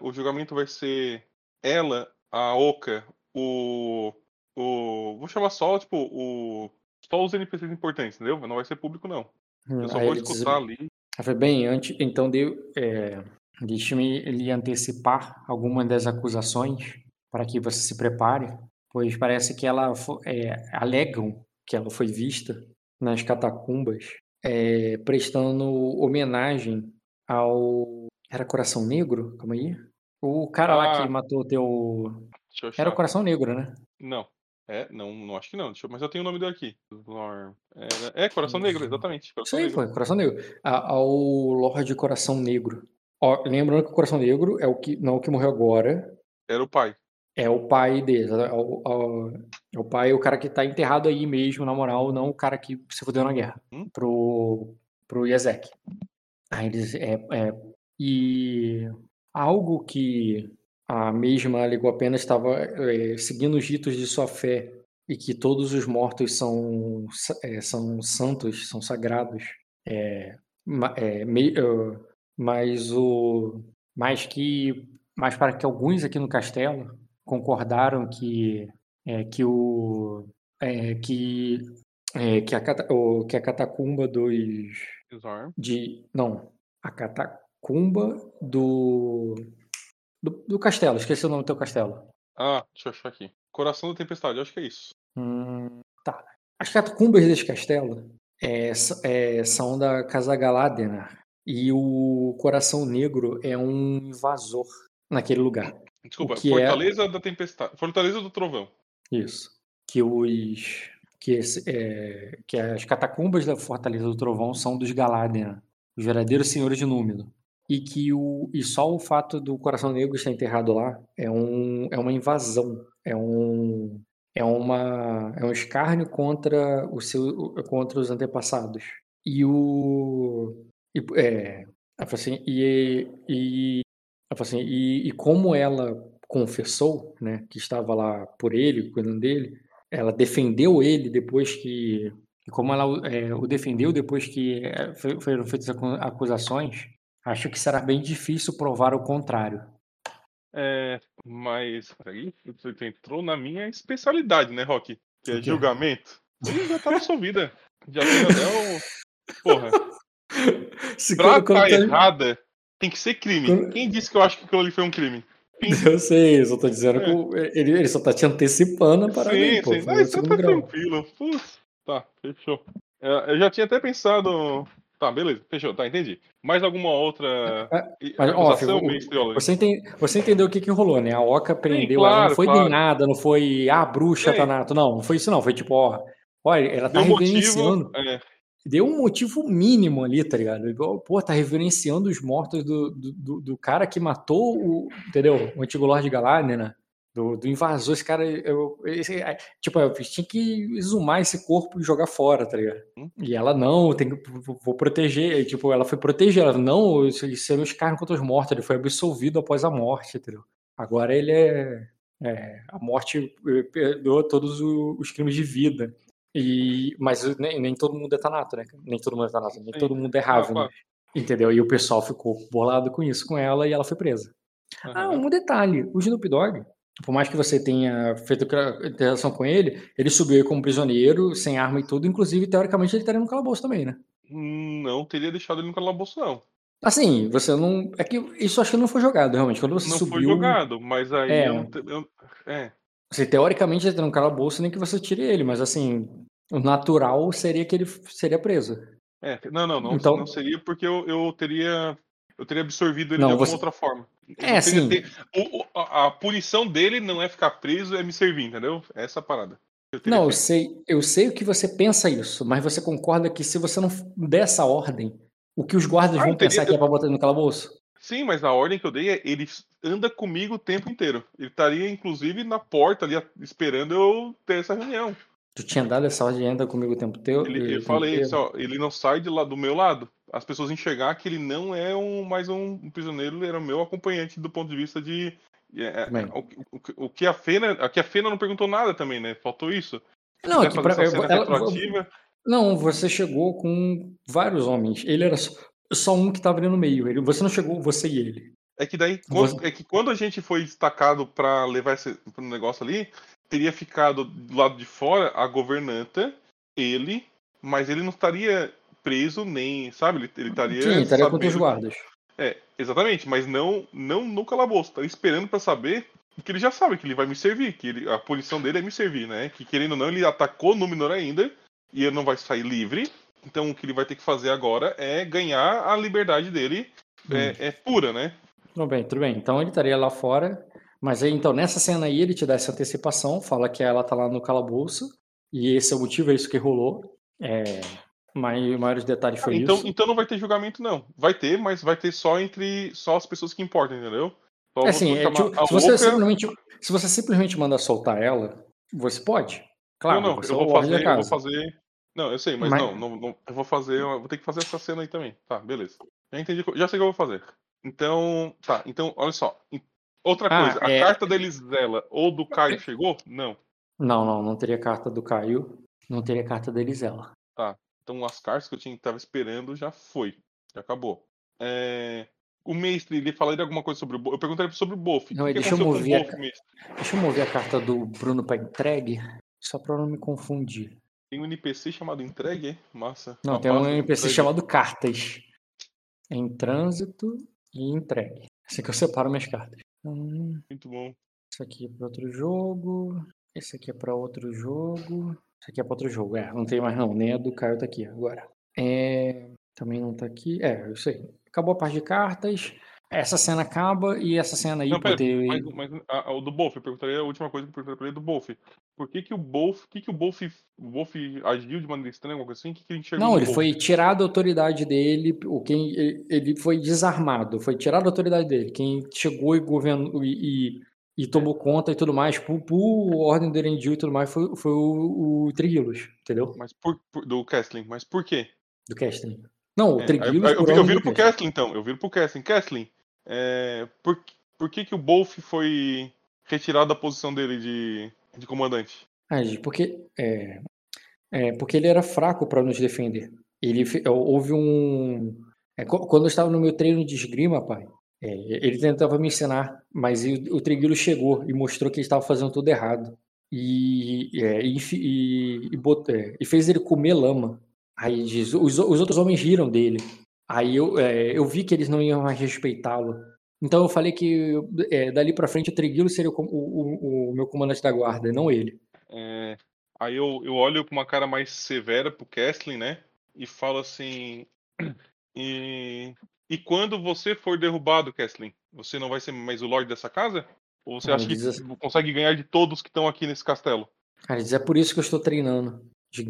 o julgamento vai ser ela a Oka, o. o vou chamar só, tipo, o. Só os NPCs importantes, entendeu? Não vai ser público, não. Eu só vou escutar diz... ali. Foi bem, antes, então deu, é, deixe-me lhe antecipar algumas das acusações para que você se prepare, pois parece que ela é, alegam que ela foi vista nas catacumbas é, prestando homenagem ao era Coração Negro, calma aí, o cara ah, lá que matou o teu. Era o Coração Negro, né? Não. É, não, não acho que não. Eu... Mas eu tenho o nome dele aqui. É, é Coração Negro, exatamente. Coração Isso aí, foi, Coração Negro. Ao Lorde Coração Negro. Ó, lembrando que o Coração Negro é o que não é o que morreu agora. Era o pai. É o pai dele. É o, é o pai, o cara que tá enterrado aí mesmo, na moral, não o cara que se fudeu na guerra. Hum? Pro, pro Yazek. Aí eles. É, é, e algo que a mesma Pena estava é, seguindo os ritos de sua fé e que todos os mortos são, é, são santos, são sagrados. É, é, me, mas o mas que mas para que alguns aqui no castelo concordaram que é, que o é, que que, a, o, que a catacumba dos de não a catacumba Cumba do, do, do castelo. Esqueci o nome do teu castelo. Ah, deixa eu achar aqui. Coração da Tempestade, acho que é isso. Hum, tá. As catacumbas desse castelo é, é, são da Casa Galadena. E o Coração Negro é um invasor naquele lugar. Desculpa, é Fortaleza é... da Tempestade. Fortaleza do Trovão. Isso. Que os. Que, é, que as catacumbas da Fortaleza do Trovão são dos Galadena, os verdadeiros senhores de Númenor e que o e só o fato do Coração Negro estar enterrado lá é um é uma invasão, é um é uma é um escárnio contra o seu contra os antepassados. E o e, é, assim, e, e, assim, e, e como ela confessou, né, que estava lá por ele, cuidando dele, ela defendeu ele depois que como ela é, o defendeu depois que é, foram feitas acusações, acho que será bem difícil provar o contrário. É, mas peraí, você entrou na minha especialidade, né, Rock? Que é julgamento. Ele já tá na sua vida. Já tem até o. Porra. Se pra tá errada, tem que ser crime. Quando... Quem disse que eu acho que aquilo ali foi um crime? Eu sei, eu só tô dizendo é. que ele, ele só tá te antecipando para Sim, pô, sim. Não, isso tá tranquilo. Putz, tá, fechou. É, eu já tinha até pensado Tá, beleza, fechou, tá, entendi. Mais alguma outra é, mas, ó, você, entende, você entendeu o que, que rolou, né? A Oca prendeu Sim, claro, ela, não foi claro. de nada, não foi, ah, bruxa, Sim. Tanato, não, não foi isso não, foi tipo, ó, olha, ela tá Deu reverenciando. Motivo, é. Deu um motivo mínimo ali, tá ligado? Pô, tá reverenciando os mortos do, do, do cara que matou o, entendeu? O antigo Lorde Galadriel, né? Do, do invasor, esse cara, eu, esse, tipo, eu tinha que exumar esse corpo e jogar fora, tá ligado? Hum. E ela, não, tem vou proteger, e, tipo, ela foi proteger, ela, não, isso, isso é meus cargos contra os mortos, ele foi absolvido após a morte, entendeu? Agora ele é, é a morte perdoou todos os crimes de vida. E, mas nem, nem todo mundo é Tanato, né? Nem todo mundo é Tanato, nem Sim. todo mundo é Raven, entendeu? E o pessoal ficou bolado com isso com ela e ela foi presa. Uhum. Ah, um detalhe, o Snoop Dogg, por mais que você tenha feito interação com ele, ele subiu como prisioneiro, sem arma e tudo. Inclusive, teoricamente, ele estaria no calabouço também, né? Não teria deixado ele no calabouço, não. Assim, você não. É que isso acho que não foi jogado, realmente. Quando você não subiu. Não foi jogado, mas aí. É. Eu, eu, é. Você, teoricamente, ele tá no calabouço, nem que você tire ele, mas assim, o natural seria que ele seria preso. É, não, não, não, então, não seria porque eu, eu teria eu teria absorvido ele não, de alguma você... outra forma. É, sim. Ter... O, a, punição dele não é ficar preso, é me servir, entendeu? É essa parada. Eu não, eu sei, eu sei o que você pensa isso, mas você concorda que se você não der essa ordem, o que os guardas ah, vão teria... pensar que é pra botar no calabouço? Sim, mas a ordem que eu dei é ele anda comigo o tempo inteiro. Ele estaria, inclusive, na porta ali, esperando eu ter essa reunião. Tu tinha dado essa ordem anda comigo o tempo teu? Ele, eu falei isso, ó, ele não sai de lá do meu lado as pessoas enxergar que ele não é um, mais um prisioneiro, ele era meu acompanhante do ponto de vista de. É, é o, o, o, que a Fena. Aqui a Fena não perguntou nada também, né? Faltou isso. Não, aqui pra, ela, não, você chegou com vários homens. Ele era só, só um que estava ali no meio. Ele, você não chegou, você e ele. É que daí, quando, você... é que quando a gente foi destacado para levar esse negócio ali, teria ficado do lado de fora a governanta, ele, mas ele não estaria preso, nem, sabe? Ele, ele estaria. Sim, estaria com os guardas. É, exatamente, mas não, não no calabouço. Estaria esperando para saber que ele já sabe que ele vai me servir, que ele, a punição dele é me servir, né? Que querendo ou não, ele atacou Númenor ainda e ele não vai sair livre. Então o que ele vai ter que fazer agora é ganhar a liberdade dele. Hum. É, é, pura, né? Tudo bem, tudo bem. Então ele estaria lá fora. Mas aí, então, nessa cena aí, ele te dá essa antecipação, fala que ela tá lá no calabouço, e esse é o motivo, é isso que rolou. É, Mai, maiores detalhes foi então, isso. Então não vai ter julgamento, não. Vai ter, mas vai ter só entre só as pessoas que importam, entendeu? Só é assim, é, tipo, se, você simplesmente, se você simplesmente manda soltar ela, você pode. Claro, não, não, eu vou fazer, eu vou fazer. Não, eu sei, mas, mas... Não, não, não, eu vou fazer, eu vou ter que fazer essa cena aí também. Tá, beleza. Já entendi, já sei o que eu vou fazer. Então, tá, então, olha só. Outra ah, coisa, a é... carta da Elisela ou do Caio chegou? Não. Não, não, não teria carta do Caio, não teria carta da Elisela. Tá, então as cartas que eu tinha tava esperando já foi. Já acabou. É... O mestre, ele falaria alguma coisa sobre o Boff? Eu perguntaria sobre o Boff. Não, deixa, eu mover a... deixa eu mover a carta do Bruno para entregue, só para não me confundir. Tem um NPC chamado entregue, é? Massa. Não, tem um NPC entregue. chamado cartas. Em trânsito e entregue. Assim que eu separo minhas cartas. Hum, Muito bom. Isso aqui é para outro jogo. Esse aqui é para outro jogo. Isso aqui é para outro jogo. É, não tem mais não. Nem a do Caio tá aqui agora. É, também não tá aqui. É, isso aí. Acabou a parte de cartas. Essa cena acaba e essa cena aí. Não, pera, ter... mas, mas a, a, o do Bolf, eu perguntaria a última coisa que eu perguntaria pra ele do Bolf. Por que, que o Bolf. que, que o Bolf, o Bolf agiu de maneira estranha, alguma coisa assim? O que, que ele enxergou? Não, ele Bolf? foi tirado a autoridade dele. O quem, ele foi desarmado, foi tirado a autoridade dele. Quem chegou e governou e, e tomou conta e tudo mais, por, por ordem do Erendil e tudo mais, foi, foi o, o entendeu? Mas por, por, do Kesslin, mas por quê? Do Kesslin. Não, o É, Triguilos. eu, eu, eu, ordem viro pro Kesslin. Então, eu viro pro Kesslin. Kesslin, é, por, por que, que o Bolf foi retirado da posição dele de, de comandante? Ah, porque, é, é, porque ele era fraco para nos defender. Ele fe- houve um. é, qu- quando eu estava no meu treino de esgrima, pai, é, ele tentava me ensinar, mas o, o chegou e mostrou que ele estava fazendo tudo errado. E, é, e, e, bot- é, e fez ele comer lama. Aí diz, os, os outros homens riram dele. Aí eu, é, eu vi que eles não iam mais respeitá-lo. Então eu falei que é, dali pra frente o Triguilo seria o, o- o- meu comandante da guarda, não ele. Aí eu, eu olho com uma cara mais severa pro Kesslin, né? E falo assim. E, e quando você for derrubado, Kesslin, você não vai ser mais o Lorde dessa casa? Ou você Ah, acha que assim. consegue ganhar de todos que estão aqui nesse castelo? Cara, diz, é por isso que eu estou treinando de.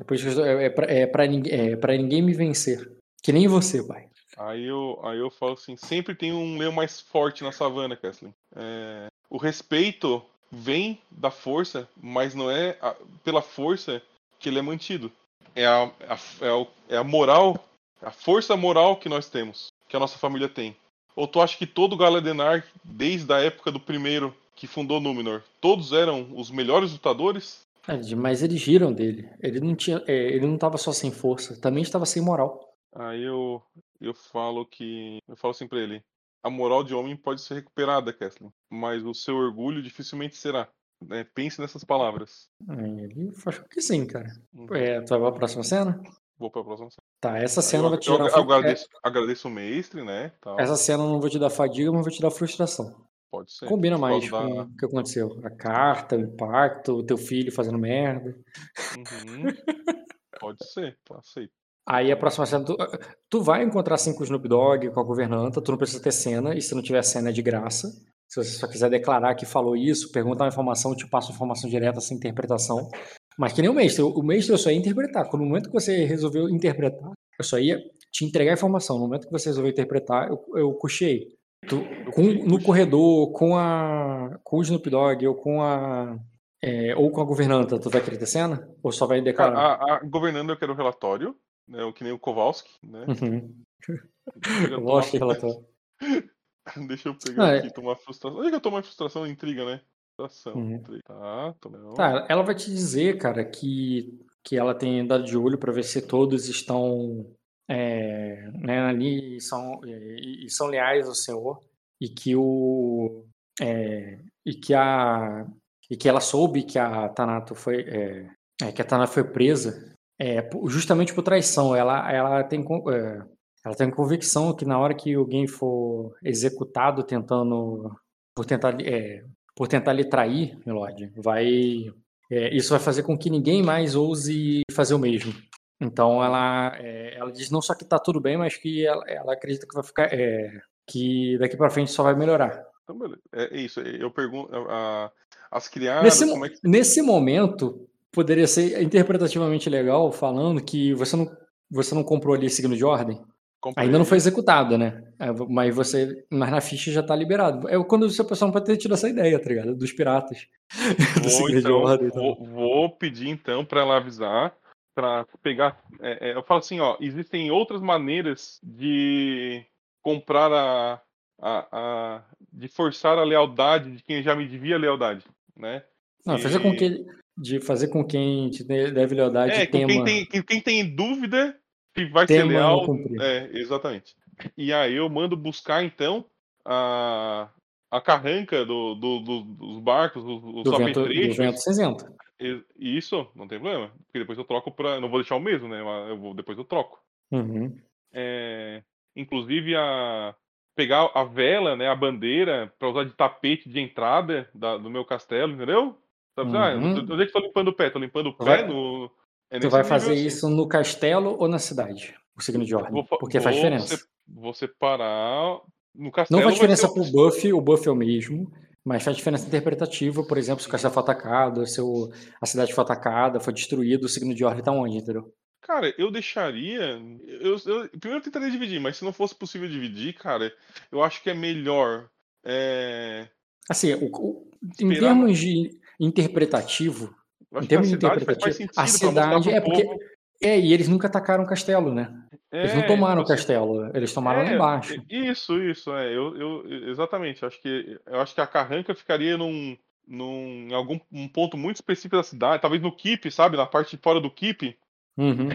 É por isso que eu estou, é, é, pra, é, pra, ninguém- é pra ninguém me vencer. Que nem você, pai. Aí eu, aí eu falo assim, sempre tem um leão mais forte na savana, Kesslin. É, o respeito vem da força, mas não é a- pela força que ele é mantido. É a, a- é, o- é a moral, a força moral que nós temos, que a nossa família tem. Ou tu acha que todo Galadenar, desde a época do primeiro que fundou Númenor, todos eram os melhores lutadores? Diz, mas eles giram dele. Ele não tinha, é, ele não estava só sem força, também estava sem moral. Aí eu, eu falo que. Eu falo assim pra ele. A moral de homem pode ser recuperada, Kesslin, mas o seu orgulho dificilmente será. né? Pense nessas palavras. Ele achou que sim, cara. Uhum. É, tu vai pra próxima cena? Vou pra próxima cena. Tá, essa cena eu, vai te eu gerar. eu fa- agradeço, agradeço o mestre, né? Tal. é, essa cena eu não vou te dar fadiga, mas vou te dar frustração. Pode ser. Combina mais causa com o que aconteceu. A carta, o impacto, o teu filho fazendo merda. Uhum. Pode ser, tá aceito. Aí a próxima cena, tu, tu vai encontrar assim com o Snoop Dogg, com a governanta, tu não precisa ter cena, e se não tiver cena é de graça. Se você só quiser declarar que falou isso, perguntar uma informação, eu te passo informação direta sem interpretação. Mas que nem o mestre, o mestre eu só ia interpretar. No momento que você resolveu interpretar, eu só ia te entregar a informação. No momento que você resolveu interpretar, eu, eu cochei. Com, no corredor, com a com o Snoop Dogg ou com a é, ou com a governanta, tu vai querer ter cena? Ou só vai A, declarar? a, a governanda eu quero o relatório, né? o Que nem o Kowalski, né? Uhum. A de relatório. Deixa eu pegar Ah, é. aqui, tomar frustração. Olha que eu tomo frustração, intriga, né? Uhum. Tá, tomei. Tá, ela vai te dizer, cara, que, que ela tem andado de olho para ver se todos estão é, né, ali e são, e, e são leais ao Senhor e que o é, e que a e que ela soube que a Tanato foi é, é, que a Tanato foi presa é, justamente por traição. Ela ela tem é, ela tem convicção que na hora que alguém for executado tentando por tentar é, por tentar lhe trair, Milord, vai é, isso vai fazer com que ninguém mais ouse fazer o mesmo. Então ela, é, ela diz não só que tá tudo bem, mas que ela, ela acredita que vai ficar, é, que daqui para frente só vai melhorar. Então, beleza. É isso. Eu pergunto. a- as criadas, Nesse, mo- como é que. nesse momento poderia ser interpretativamente legal falando que você não você não comprou ali signo de ordem. Comprei? Ainda não foi executado, né? É, Mas você, mas na ficha já tá liberado. É quando o seu pessoal não pode ter tido essa ideia, tá ligado? Dos piratas. Do Vou, de então, e tal. vou, vou pedir então para ela avisar, para pegar. é, é, eu falo assim, ó, existem outras maneiras de comprar a, a, a- de forçar a lealdade de quem já me devia lealdade, né? Não, fazer E- com que de fazer com quem te de- deve lealdade É, tema. quem tem, quem tem dúvida se vai Tema ser leal. É, exatamente. E aí eu mando buscar, então, a, a carranca do, do- do- dos barcos, os, os do vento, do apetrechos. vento cinzento. Isso, não tem problema. Porque depois eu troco pra. Não vou deixar o mesmo, né? Eu vou, depois eu troco. Uhum. É, inclusive a. Pegar a vela, né? A bandeira, pra usar de tapete de entrada da- do meu castelo, entendeu? Sabe? Ah, Uhum. onde é que tô limpando o pé? Tô limpando o pé vai- no. É Tu vai fazer assim. isso no castelo ou na cidade? O signo de ordem. Vou Porque faz vou diferença. se- Vou separar. No castelo. Não faz diferença pro buff, o buff é o mesmo. Mas faz diferença interpretativa, por exemplo, se o castelo foi atacado, se o- a cidade foi atacada, foi destruído, o signo de ordem tá onde, entendeu? Cara, eu deixaria. Eu, eu- primeiro eu tentaria dividir, mas se não fosse possível dividir, cara, eu acho que é melhor é, Assim, o, o, em termos de interpretativo, em termos de interpretativo, a cidade é porque. É, e eles nunca atacaram o castelo, né? É, eles não tomaram o castelo, eles tomaram é, lá embaixo. Isso, isso, é. Eu, eu, exatamente. Acho que, eu acho que a Carranca ficaria num, num, em algum um ponto muito específico da cidade, talvez no Keep, sabe? Na parte de fora do Keep. Uhum.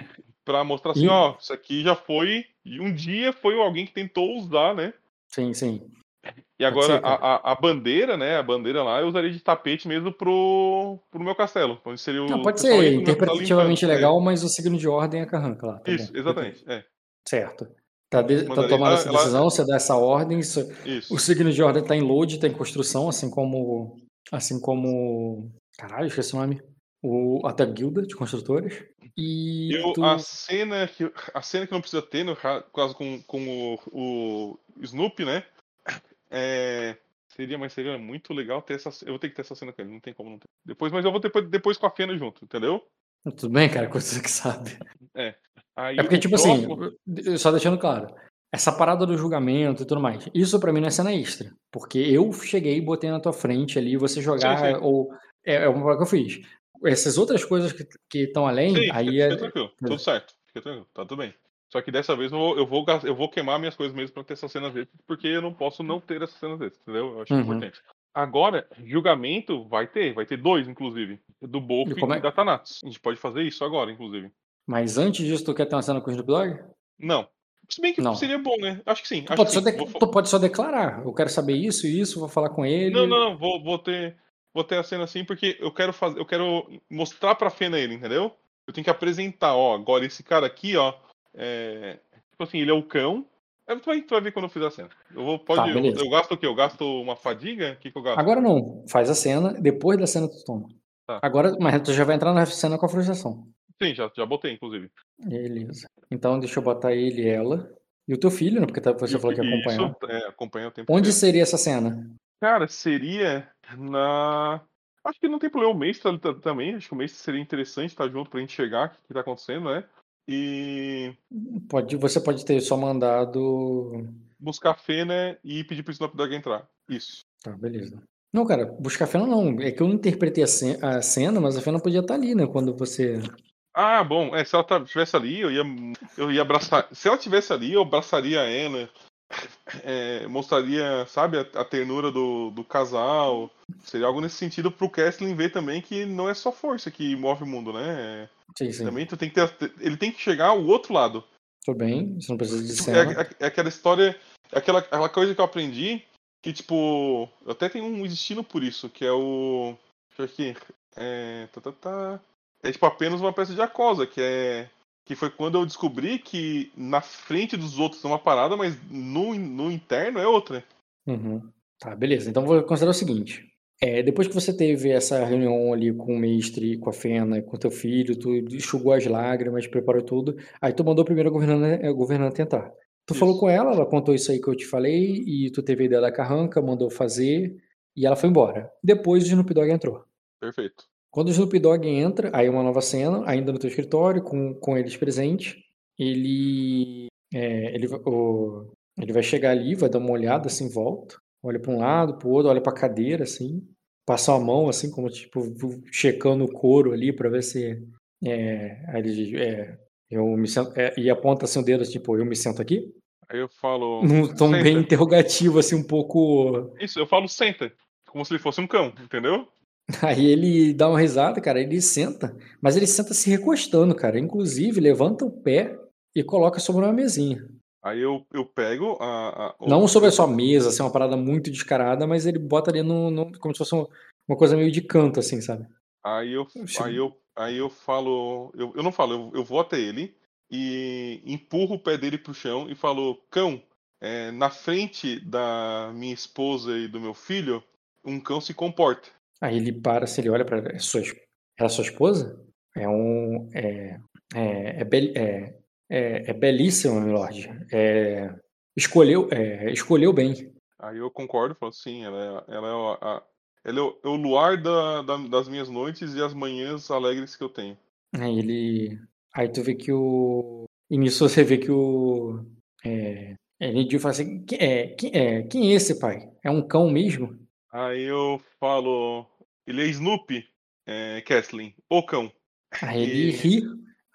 Pra mostrar assim, e... ó, isso aqui já foi. E um dia foi alguém que tentou usar, né? Sim, sim. E agora ser, a, a, a, bandeira, né? A bandeira lá eu usaria de tapete mesmo pro, pro meu castelo. Onde seria o, Não, pode ser interpretativamente legal, é. mas o signo de ordem é carranca lá. Tá Isso, bom. exatamente. É. Certo. Tá, de, tá tomando essa decisão, ela... você dá essa ordem. Isso, isso. O signo de ordem tá em load, tá em construção, assim como. Assim como. Caralho, esqueci o nome. O, até a guilda de construtores. E eu, tu... a, cena que, a cena que não precisa ter, no caso com, com o, o Snoopy, né? É, seria, mas seria muito legal ter essa. Eu vou ter que ter essa cena com ele, não tem como não ter. Depois, mas eu vou ter depois com a Fena junto, entendeu? Tudo bem, cara, coisa que sabe. É. Aí é porque, tipo assim, próximo... assim, só deixando claro, essa parada do julgamento e tudo mais, isso para mim não é cena extra. Porque eu cheguei e botei na tua frente ali, você jogar, sim, sim. ou. É, é uma coisa que eu fiz. Essas outras coisas que estão além, sim, aí é. Fica tranquilo, tudo certo, fica tranquilo, tá tudo bem. Só que dessa vez eu vou, eu vou, eu vou queimar minhas coisas mesmo pra ter essas cenas extras, porque eu não posso não ter essas cenas extras, entendeu? Eu acho uhum. importante. Agora, julgamento vai ter, vai ter dois, inclusive. Do Bof e, é... da Thanatos. A gente pode fazer isso agora, inclusive. Mas antes disso, tu quer ter uma cena com o Snoop Dogg? Não. Se bem que não. seria bom, né? Acho que sim. Tu, pode, sim. De... Vou... tu pode, só declarar. Eu quero saber isso e isso, vou falar com ele. Não, não, não. Vou, vou, ter, vou ter a cena assim, porque eu quero fazer. Eu quero mostrar pra Fena ele, entendeu? Eu tenho que apresentar, ó, agora esse cara aqui, ó. É, Tipo assim, ele é o cão. É, tu vai, tu vai ver quando eu fizer a cena. Eu vou, pode, tá, eu, eu, gasto o quê? Eu gasto uma fadiga? O que, que eu gasto? Agora não. Faz a cena, depois da cena tu toma. Tá. Agora, mas tu já vai entrar na cena com a frustração. Sim, já, já botei, inclusive. Beleza. Então deixa eu botar ele e ela. E o teu filho, né? Porque tá, você falou que ia acompanhar. Isso, é, acompanha o tempo Onde seria essa cena? Cara, seria na. Acho que não tem problema o mestre também. Acho que o mestre seria interessante estar junto pra gente chegar o que tá acontecendo, né? E. Pode, você pode ter só mandado. Buscar Fena e pedir pro Snapdog entrar. Isso. Tá, beleza. Não, cara, buscar Fena não. É que eu não interpretei a cena, mas a Fena podia estar ali, né? Quando você. Ah, bom. É, se ela estivesse ali, eu ia, eu ia abraçar. Se ela estivesse ali, eu abraçaria ela. É, mostraria, sabe, a, a, ternura do, do casal. Seria algo nesse sentido pro Kesslin ver também que não é só força que move o mundo, né? Sim, sim. Também tu tem que ter, ele tem que chegar ao outro lado. Tudo bem, você não precisa de tipo, cena. É, é, é, aquela história, é aquela, aquela coisa que eu aprendi que, tipo, eu até tenho um destino por isso, que é o. Deixa eu aqui. É. Tá, tá, tá. É tipo apenas uma peça de acosa, que é. Que foi quando eu descobri que na frente dos outros é uma parada, mas no, no interno é outra. Uhum. Tá, beleza. Então vou considerar o seguinte. É, depois que você teve essa reunião ali com o mestre, com a Fena, com teu filho, tu enxugou as lágrimas, preparou tudo, aí tu mandou primeiro a governante, a governante entrar. Tu isso. falou com ela, ela contou isso aí que eu te falei, e tu teve a ideia da carranca, mandou fazer, e ela foi embora. Depois o Snoop Dogg entrou. Perfeito. Quando o Snoop Dogg entra, aí uma nova cena, ainda no teu escritório, com, com eles presentes, ele, é, ele, o, ele vai chegar ali, vai dar uma olhada assim em volta, olha para um lado, para o outro, olha para a cadeira, assim, passa a mão, assim, como tipo, checando o couro ali para ver se. É, ele, é, eu me sento, é, e aponta assim o dedo, tipo, eu me sento aqui? Aí eu falo. Num tom senta. bem interrogativo, assim, um pouco. Isso, eu falo senta, como se ele fosse um cão, entendeu? Aí ele dá uma risada, cara, ele senta, mas ele senta se recostando, cara. Inclusive, levanta o pé e coloca sobre uma mesinha. Aí eu, eu pego a. a Não sobre a sua mesa, assim, uma parada muito descarada, mas ele bota ali no, no como se fosse uma, uma, coisa meio de canto, assim, sabe? Aí eu, aí eu, aí eu falo. Eu, eu não falo, eu, eu vou até ele e empurro o pé dele pro chão e falo: cão, é, na frente da minha esposa e do meu filho, um cão se comporta. Aí ele para, se ele olha para é sua, é a sua esposa? É um. É, é, é, é, é, é belíssima, Milord. É, escolheu, é, escolheu bem. Aí eu concordo, falo sim, ela é, ela é, a, ela é o, é o luar da, da, das minhas noites e as manhãs alegres que eu tenho. Aí ele. Aí tu vê que o. E nisso você vê que o. É, ele fala assim: é, quem, é, quem é esse pai? É um cão mesmo? Aí eu falo, ele é Snoopy, é, Kathleen, o cão. Aí ele e... ri.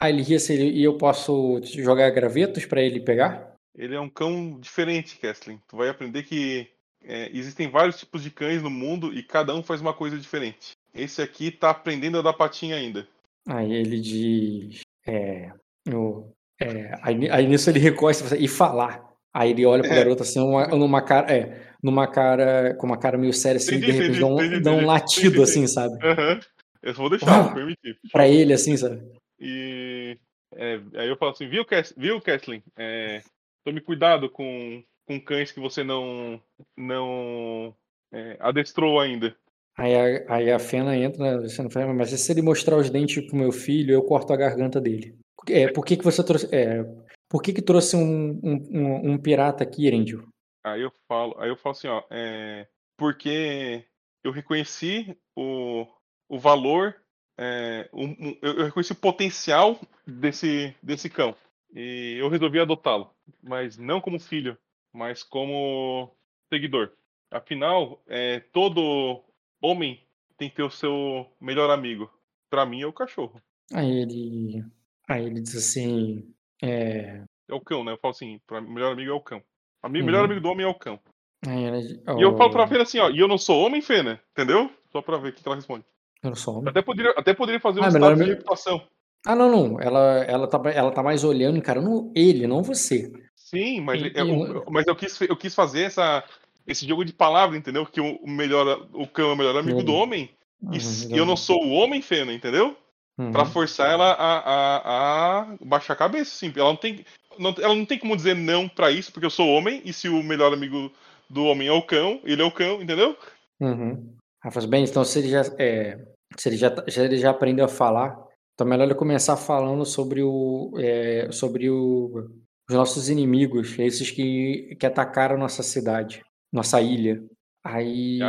Aí ele ri assim, e eu posso jogar gravetos para ele pegar? Ele é um cão diferente, Kathleen. Tu vai aprender que é, existem vários tipos de cães no mundo e cada um faz uma coisa diferente. Esse aqui tá aprendendo a dar patinha ainda. Aí ele diz. É, eu, é, aí, aí, nisso ele recosta e falar. Aí ele olha pro é. garoto assim, uma, numa cara. É, numa cara. Com uma cara meio séria assim, entendi, de repente dá um, entendi, dá um latido entendi. assim, sabe? Uhum. Eu vou deixar, ah, vou permitir. Pra ele, assim, sabe? E. É, aí eu falo assim, viu, viu Kathleen? É, tome cuidado com, com cães que você não. não. É, adestrou ainda. Aí a, aí a Fena entra, você não fala, mas se ele mostrar os dentes pro meu filho, eu corto a garganta dele. É, por que, que você trouxe. É, por que, que trouxe um, um, um pirata aqui, Erendil? Aí eu falo, aí eu falo assim, ó, é, porque eu reconheci o, o valor, é, um, eu reconheci o potencial desse, desse cão. E eu resolvi adotá-lo. Mas não como filho, mas como seguidor. Afinal, é, todo homem tem que ter o seu melhor amigo. Para mim é o cachorro. Aí ele, aí ele diz assim, é... é o cão, né? Eu falo assim, para melhor amigo é o cão. O uhum. melhor amigo do homem é o cão. Oh. E eu falo pra Fena assim, ó, e eu não sou homem, Fena, entendeu? Só pra ver o que ela responde. Eu não sou homem. Até poderia, até poderia fazer um ah, status de reputação. Ah, não, não. Ela, ela, tá, ela tá mais olhando, cara, não ele, não você. Sim, mas, eu, mas eu, quis, eu quis fazer essa, esse jogo de palavra, entendeu? Que o melhor, o cão é o melhor amigo do homem. Uhum, e, eu não sou o homem, Fena, entendeu? Uhum. Pra forçar ela a, a, a, baixar a cabeça, sim. Ela não tem, não, ela não tem como dizer não para isso, porque eu sou homem, e se o melhor amigo do homem é o cão, ele é o cão, entendeu? Uhum. Rafa, bem, então se ele já, é, se ele já, se ele já aprendeu a falar, então é melhor ele começar falando sobre o, é, sobre o, os nossos inimigos, esses que, que atacaram nossa cidade nossa ilha. Aí.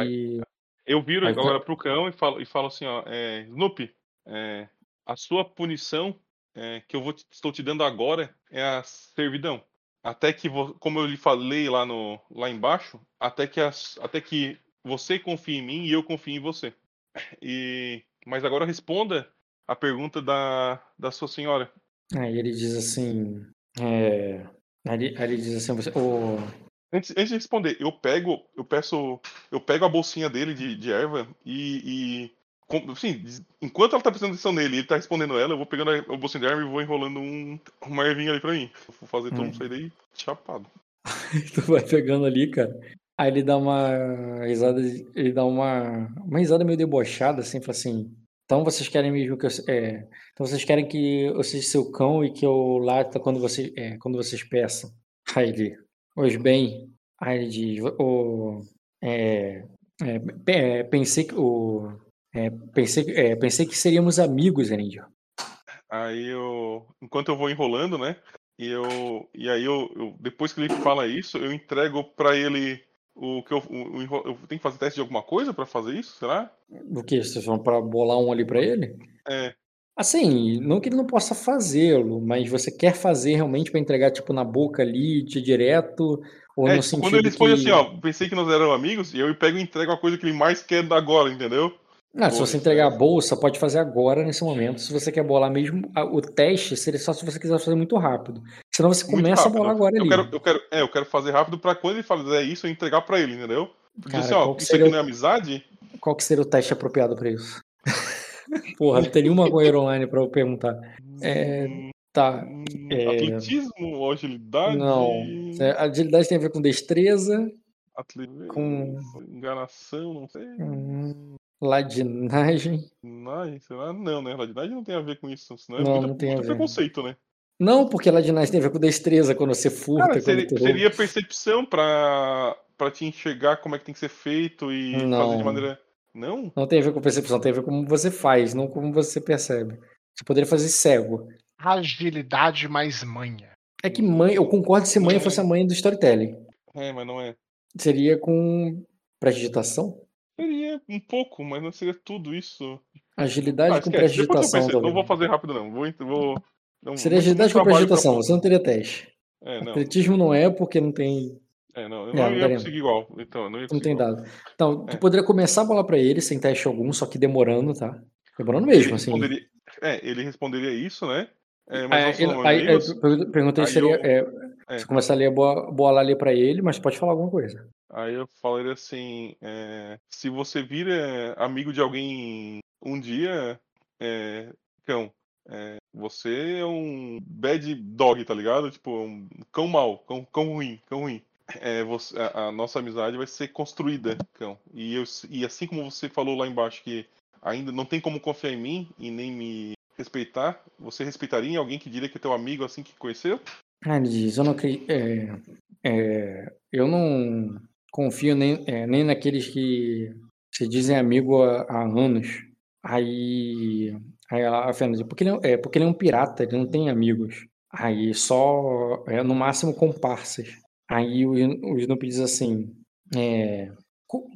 Eu viro Aí, agora pro cão e falo, e falo assim, ó, é, Snoopy, é, a sua punição é, que eu vou te, estou te dando agora é a servidão. Até que, como eu lhe falei lá, no, lá embaixo, até que, as, até que você confie em mim e eu confio em você. E, mas agora responda a pergunta da, da sua senhora. Aí ele diz assim. É, aí, ele, aí ele diz assim: você, oh, Antes, antes, de responder, eu pego, eu peço, eu pego a bolsinha dele de, de erva e, e assim, enquanto ela tá prestando atenção nele e ele tá respondendo ela, eu vou pegando a bolsinha de erva e vou enrolando um, uma ervinha ali pra mim. vou fazer todo mundo hum. sair daí chapado. tu vai pegando ali, cara. Aí ele dá uma risada, ele dá uma, uma risada meio debochada, assim, fala assim. Então vocês querem mesmo que eu. É, então vocês querem que eu seja seu cão e que eu lata quando, você, é, quando vocês peçam. Aí ele. Pois bem, aí ele diz, o, é, é, é, pensei que o, é, pensei, é, pensei que seríamos amigos, Erindio. Aí eu, enquanto eu vou enrolando, né? E eu, e aí eu, eu depois que ele fala isso, eu entrego para ele o que eu, o, o, eu tenho que fazer teste de alguma coisa para fazer isso, será? O que? Vocês vão para bolar um ali para ele? É. Assim, não que ele não possa fazê-lo, mas você quer fazer realmente para entregar, tipo, na boca ali, de direto, ou é, no tipo, Quando ele responde que... assim, ó, pensei que nós éramos amigos, e eu pego e entrego a coisa que ele mais quer agora, entendeu? Não, se você entregar a bolsa, pode fazer agora, nesse momento. Se você quer bolar mesmo, o teste seria só se você quiser fazer muito rápido. Senão você começa a bolar agora eu ali. Quero, eu, quero, é, eu quero fazer rápido para quando ele fizer isso, eu entregar para ele, entendeu? Porque Cara, assim, ó, isso seria... aqui não é amizade. Qual que seria o teste apropriado para isso? Porra, não tem nenhuma coisa online pra eu perguntar. É, tá. É... Atletismo ou agilidade? Não. É, agilidade tem a ver com destreza. Atletismo. Com. Enganação, não sei. Hum, ladinagem. Ladinagem, será? Não, né? Ladinagem não tem a ver com isso. Senão é não, muito, não tem a ver. preconceito, né? Não, porque ladinagem tem a ver com destreza quando você furta. Cara, seria, seria percepção pra, pra te enxergar como é que tem que ser feito e não. fazer de maneira. Não? Não tem a ver com percepção, tem a ver com como você faz, não como você percebe. Você poderia fazer cego. Agilidade mais manha. É que mãe, eu concordo se manha fosse a mãe do storytelling. É, mas não é. Seria com prestidigitação? Seria um pouco, mas não seria tudo isso. Agilidade ah, com prestidigitação. Não vou fazer rápido, não. Vou, vou, não seria agilidade com prestidigitação, pra... você não teria teste. É, não. Atletismo não é porque não tem É, não, eu é, não, não ia conseguir igual. Então, não Não tem dado. Então, tu é. poderia começar a bola pra ele sem teste algum, só que demorando, tá? Demorando mesmo, ele assim. É, ele responderia isso, né? É, mas aí, aí, eu perguntei se seria. Eu, é, você começaria a bola ali pra ele, mas pode falar alguma coisa. Aí eu falaria assim: é, se você vira amigo de alguém um dia, é, cão, é, você é um bad dog, tá ligado? Tipo, um cão mau, cão, cão ruim, cão ruim. É, você, a, a, nossa amizade vai ser construída, cão. E, eu, e assim como você falou lá embaixo que ainda não tem como confiar em mim e nem me respeitar, você respeitaria alguém que diria que é teu amigo assim que conheceu? Ah, diz, eu não é, é, eu não confio nem, é, nem naqueles que se dizem amigo há, há anos. Aí Aí ela, a Fênix, porque ele é, é, porque ele é um pirata, ele não tem amigos. Aí só, é, no máximo, comparsas. Aí o, o Snoopy diz assim, é,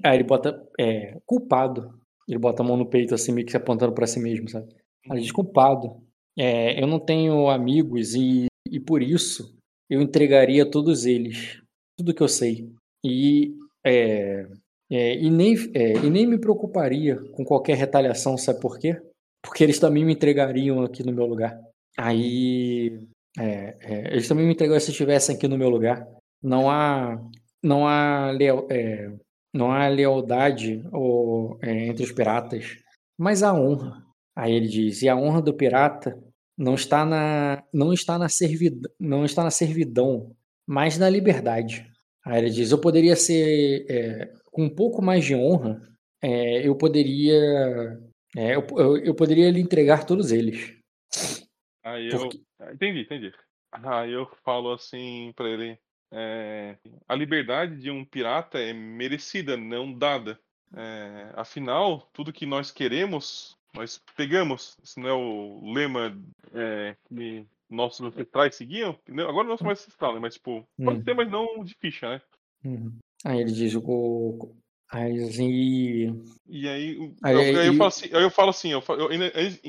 aí ele bota, é, culpado. Ele bota a mão no peito, assim, meio que se apontando para si mesmo, sabe? Aí ele diz, culpado. É, eu não tenho amigos e, e por isso eu entregaria todos eles, tudo que eu sei. E, é, é, e, nem, é, e nem me preocuparia com qualquer retaliação, sabe por quê? porque eles também me entregariam aqui no meu lugar. Aí, é, é, eles também me entregariam se estivessem aqui no meu lugar. Não há, não há, é, não há lealdade ou, é, entre os piratas, mas há honra. Aí ele diz: e a honra do pirata não está na, não está na servidão, não está na servidão, mas na liberdade. Aí ele diz: eu poderia ser é, com um pouco mais de honra, é, eu poderia é, eu, eu, eu, poderia lhe entregar todos eles. Aí eu. Porque... Ah, entendi, entendi. Aí eu falo assim para ele: é, a liberdade de um pirata é merecida, não dada. É, afinal, tudo que nós queremos, nós pegamos. Isso não é o lema é, que nossos ancestrais seguiam? Agora não sou mais ancestral, né? Mas, tipo, pode hum. ter, mas não de ficha, né? Uhum. Aí ele diz: o, Aí, e... e aí, aí, eu, aí, eu falo assim, aí eu falo assim, eu, eu,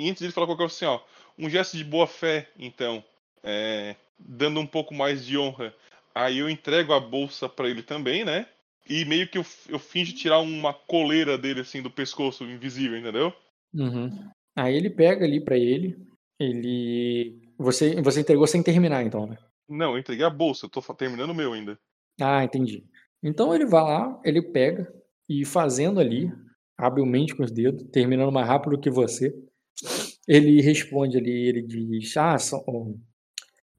antes de falar qualquer coisa assim, ó, um gesto de boa fé, então, é, dando um pouco mais de honra. Aí eu entrego a bolsa para ele também, né? E meio que eu, eu finge tirar uma coleira dele, assim, do pescoço, invisível, entendeu? Uhum. Aí ele pega ali para ele, ele... Você, você entregou sem terminar, então, né? Não, eu entreguei a bolsa, eu tô terminando o meu ainda. Ah, entendi. Então ele vai lá, ele pega, e fazendo ali, habilmente com os dedos, terminando mais rápido que você, ele responde ali, ele diz, ah, são,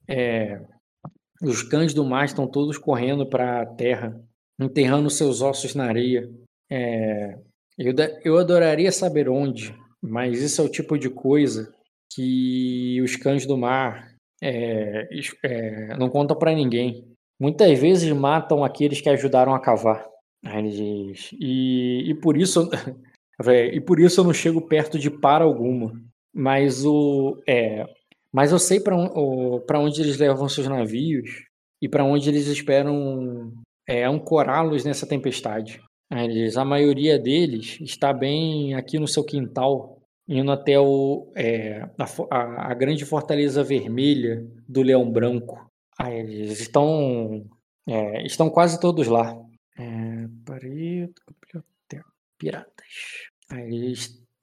é, os cães do mar estão todos correndo para a terra, enterrando seus ossos na areia. É, eu, eu adoraria saber onde, mas isso é o tipo de coisa que os cães do mar é, é, não contam para ninguém. Muitas vezes matam aqueles que ajudaram a cavar. Aí ele diz, e, e por isso e por isso eu não chego perto de par alguma. Mas o é, mas eu sei para onde eles levam seus navios e para onde eles esperam é, ancorá-los nessa tempestade. Aí ele diz, a maioria deles está bem aqui no seu quintal, indo até o, é, a, a, grande fortaleza vermelha do Leão Branco. Aí eles estão, é, estão quase todos lá. É, biblioteca, piratas.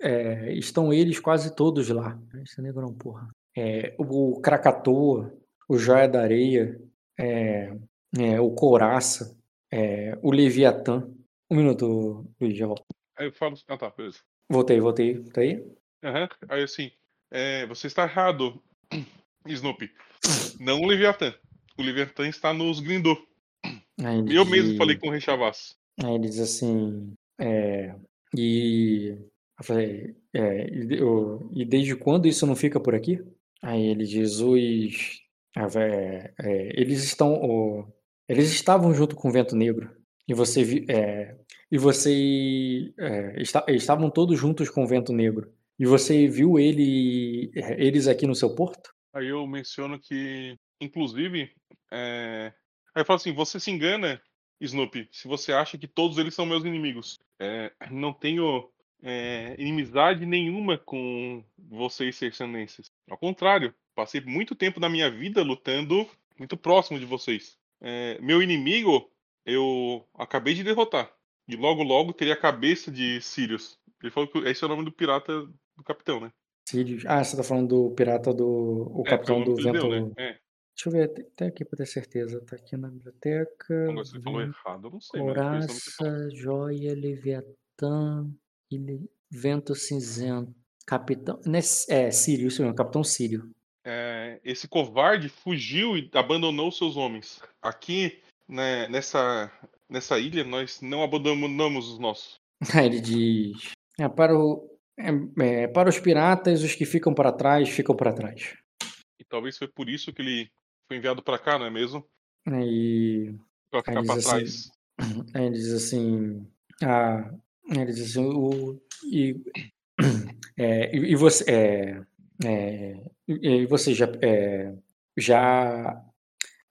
É, estão eles quase todos lá. Esse negro não, porra. É, o Krakatoa, o Joia da Areia, é, é, o Couraça, o Leviatã. Um minuto, Luiz, já volto. Eu falo. Ah, tá, beleza. Voltei, voltei. Tá aí? Aham. Aí assim, é, você está errado, Snoopy. Não o Leviatã. O Leviatã está nos Grindô. Eu mesmo falei com o Rechavas. Aí ele diz assim, é, e eu falei, é, e, eu, e, desde quando isso não fica por aqui? Aí ele diz, os, é, é, eles estão, eles estavam junto com o Vento Negro e você é, e você é, está, estavam todos juntos com o Vento Negro e você viu ele, eles aqui no seu porto? Aí eu menciono que, inclusive, é, Aí eu falo assim: você se engana, Snoopy, se você acha que todos eles são meus inimigos. É, não tenho é, inimizade nenhuma com vocês, sersanenses. Ao contrário, passei muito tempo da minha vida lutando muito próximo de vocês. É, meu inimigo eu acabei de derrotar. E logo, logo teria a cabeça de Sirius. Ele falou que esse é o nome do pirata do capitão, né? Sirius. Ah, você tá falando do pirata do. O É, capitão do ele vento. deu, né? É. Deixa eu ver até- aqui pra ter certeza. Tá aqui na biblioteca. Agora você falou errado, eu não sei. Coraça, Joia, Leviatã, Ilha- Vento Cinzento. Capitão. Nesse, é, Sírio, isso mesmo, Capitão Sírio. É, esse covarde fugiu e abandonou seus homens. Aqui, né, nessa, nessa ilha, nós não abandonamos os nossos. Ele diz: é, para, o, é, é, para os piratas, os que ficam para trás, ficam para trás. E talvez foi por isso que ele foi enviado pra cá, não é mesmo? E Pra ficar pra assim- trás. Ele diz assim. Ah, ele diz assim, o, e, é, e, e você. É, é, e e você já, é, já.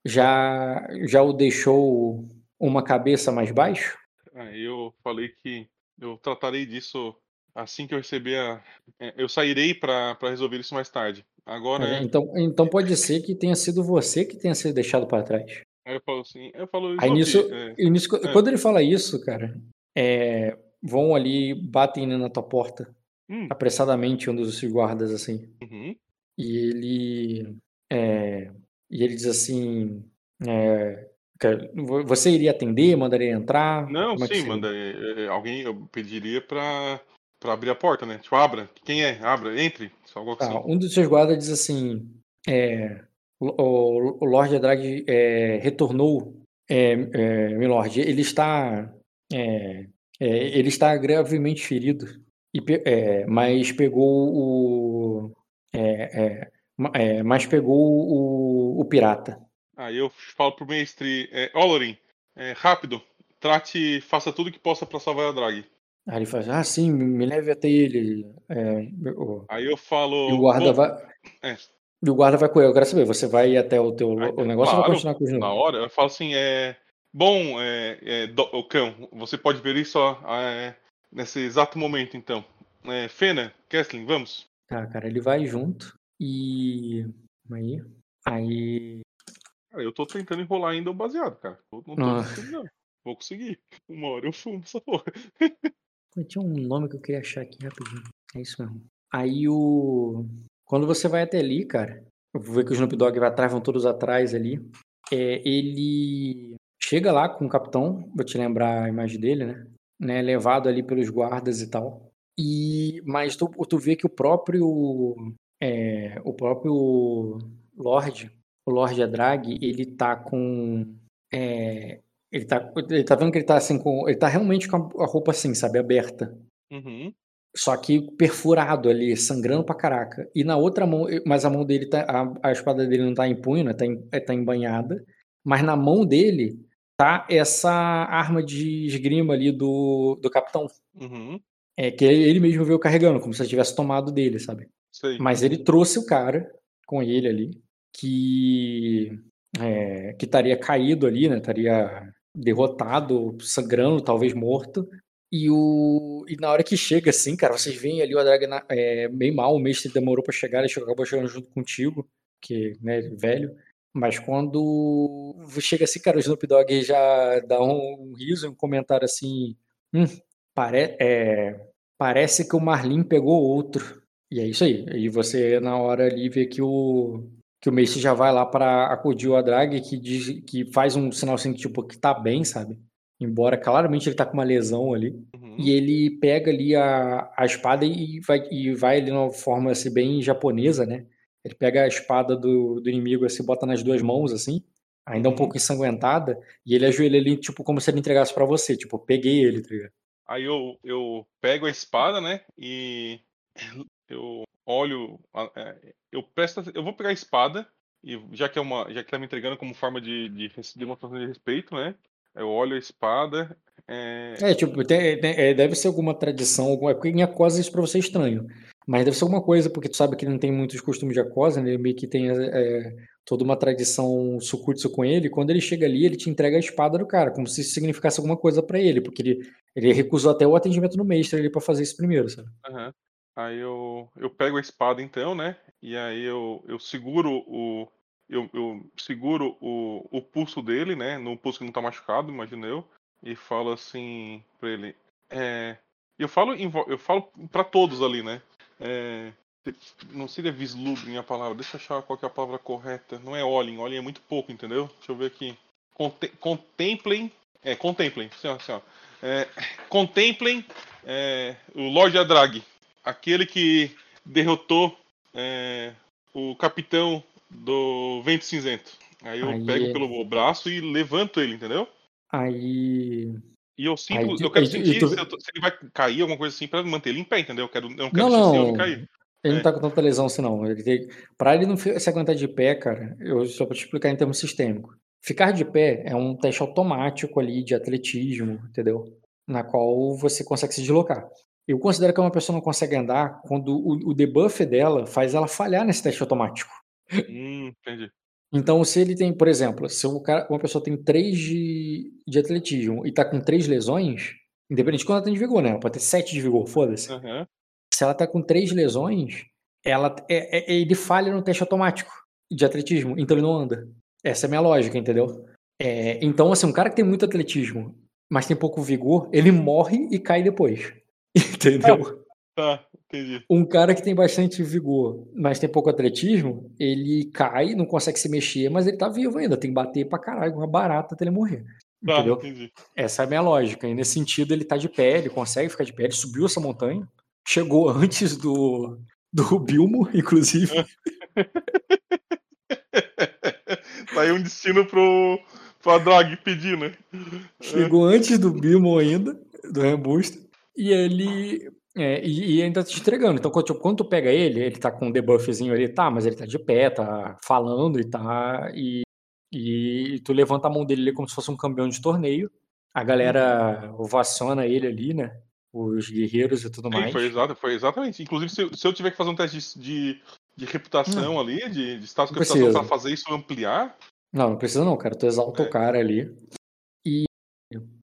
Já. Já o deixou uma cabeça mais baixo? Aí eu falei que eu tratarei disso assim que eu receber a. é, Eu sairei pra resolver isso mais tarde. Agora. Então, então pode ser que tenha sido você que tenha sido deixado para trás. Aí eu falo assim. Eu falo, Aí "Sophie, nisso, é, nisso- é. quando ele fala isso, cara, é, vão ali, batem na tua porta, hum, apressadamente, um dos guardas, assim. uhum, E ele, é, e ele diz assim, é, você iria atender, mandaria entrar? Não, Como é sim, seria? manda. é, é, Alguém eu pediria pra, pra abrir a porta, né? Tipo, abra. Quem é? Abra, entre. Tá, assim. um dos seus guardas diz assim, é, o, o, o Lord Drag é, retornou, é, é, Milord, ele está, é, é, ele está gravemente ferido, e, é, mas pegou o, é, é, ma- é, mas pegou o, o pirata. Aí eu falo pro mestre, é, Olorin, é, rápido, trate, faça tudo que possa pra salvar a drag. Aí ele faz, ah, sim, me leve até ele. É, o- Aí eu falo. e o guarda "Bom, vai, é. e o guarda vai com ele. Eu quero saber, você vai até o teu Aí, o negócio ou vai claro, continuar com os Na hora, eu falo assim, é. Bom, é, é, do- o cão, você pode ver isso é, nesse exato momento, então. É, Fena, Kesslin, vamos. Tá, cara, ele vai junto e. Aí. Aí. Cara, eu tô tentando enrolar ainda o baseado, cara. Eu não tô Ah. conseguindo, não. Vou conseguir. Uma hora eu fumo essa porra. Tinha um nome que eu queria achar aqui rapidinho. É isso mesmo. Aí o. Quando você vai até ali, cara, eu vou ver que o Snoop Dogg vai atrás, vão todos atrás ali. É, ele chega lá com o capitão, vou te lembrar a imagem dele, né? né? Levado ali pelos guardas e tal. E mas tu, tu vê que o próprio é, o próprio Lorde, o Lorde Adrag, ele tá com é, ele tá, ele tá vendo que ele tá assim com, ele tá realmente com a roupa assim, sabe, aberta. Uhum. Só que perfurado ali, sangrando pra caraca. E na outra mão, mas a mão dele tá. A, a espada dele não tá em punho, né? Tá, em, é, tá embanhada. Mas na mão dele tá essa arma de esgrima ali do, do capitão. Uhum. É que ele mesmo veio carregando, como se tivesse tomado dele, sabe? Sei. Mas ele trouxe o cara com ele ali, que é, que estaria caído ali, né? Estaria derrotado, sangrando, talvez morto. E, o, e na hora que chega, assim, cara, vocês veem ali o Adrag é, bem mal, o mestre demorou pra chegar, ele chegou, acabou chegando junto contigo, que, né, velho. Mas quando chega assim, cara, o Snoop Dogg já dá um, um riso, um comentário assim, hum, pare, é, parece que o Marlin pegou outro. E é isso aí. E você, na hora ali, vê que o, que o Mace já vai lá para acudir o Adrag, que, diz, que faz um sinal assim, tipo, que tá bem, sabe? Embora claramente ele tá com uma lesão ali. Uhum. E ele pega ali a, a espada e vai, e vai ali numa forma assim, bem japonesa, né? Ele pega a espada do, do inimigo, assim, bota nas duas mãos, assim, ainda um Uhum. pouco ensanguentada, e ele ajoelha ali, tipo, como se ele entregasse para você. Tipo, peguei ele, tá ligado? Aí eu, eu pego a espada, né? E eu olho. é, Eu presto, eu vou pegar a espada, e já que é uma. Já que tá me entregando como forma de, de res- demonstração de respeito, né? Eu olho a espada. É, É, tipo, tem- tem- é, deve ser alguma tradição, alguma porque em Acosa isso pra você é estranho. Mas deve ser alguma coisa, porque tu sabe que não tem muitos costumes de Acosa, né? Meio que tem é, toda uma tradição Sukutsu com ele. Quando ele chega ali, ele te entrega a espada do cara, como se isso significasse alguma coisa pra ele, porque ele, ele recusou até o atendimento no mestre ali pra fazer isso primeiro, sabe? aham. Aí eu, eu pego a espada então, né? E aí eu, eu seguro o. eu, eu seguro o, o pulso dele, né? No pulso que não tá machucado, imagino eu. E falo assim pra ele. É, eu falo, eu falo para todos ali, né? É, não seria vislumbrem a palavra, deixa eu achar qual é a palavra correta. Não é olhem, olhem é muito pouco, entendeu? Deixa eu ver aqui. contemplem, é, contemplem, assim, ó. É, contemplem é, o Lord Adrag, aquele que derrotou é, o capitão do Vento Cinzento. Aí eu Aí... pego pelo braço e levanto ele, entendeu? Aí e eu sinto, aí, eu quero aí, sentir tu... se, eu, se, ele vai cair, alguma coisa assim, pra manter ele em pé, entendeu? Eu, quero, eu não quero não, não. ele cair. Ele é. não tá com tanta lesão assim, não. Ele tem... Pra ele não se aguentar de pé, cara, eu só pra te explicar em termos sistêmicos. Ficar de pé é um teste automático ali de atletismo, entendeu? Na qual você consegue se deslocar. Eu considero que uma pessoa não consegue andar quando o, o debuff dela faz ela falhar nesse teste automático. Hum, entendi. Então, se ele tem, por exemplo, se cara, uma pessoa tem 3 de, de atletismo e tá com 3 lesões, independente de quando ela tem de vigor, né? Ela pode ter 7 de vigor, foda-se. Uhum. Se ela tá com 3 lesões, ela, é, é, ele falha no teste automático de atletismo, então ele não anda. Essa é a minha lógica, entendeu? É, então, assim, um cara que tem muito atletismo, mas tem pouco vigor, ele morre e cai depois. Entendeu? Ah, tá. Entendi. Um cara que tem bastante vigor, mas tem pouco atletismo, ele cai, não consegue se mexer, mas ele tá vivo ainda. Tem que bater pra caralho com uma barata até ele morrer. Tá, entendeu? Entendi. Essa é a minha lógica. E nesse sentido, ele tá de pé, ele consegue ficar de pé, ele subiu essa montanha, chegou antes do, do Bilmo, inclusive. tá aí um destino pro, pro Drag pedir, né? Chegou antes do Bilmo ainda, do Rambusta. E ele é, e, e, ainda te entregando. Então, quando, quando, tu pega ele, ele tá com um debuffzinho ali, tá, mas ele tá de pé, tá falando e tá. E, e, tu levanta a mão dele ali como se fosse um campeão de torneio. A galera ovaciona ele ali, né? Os guerreiros e tudo Sim, mais. Foi, exato, foi exatamente. Inclusive, se, se, eu tiver que fazer um teste de, de reputação hum. ali, de, de status de reputação pra fazer isso ampliar. Não, não precisa não, cara. Tu exalta é. o cara ali.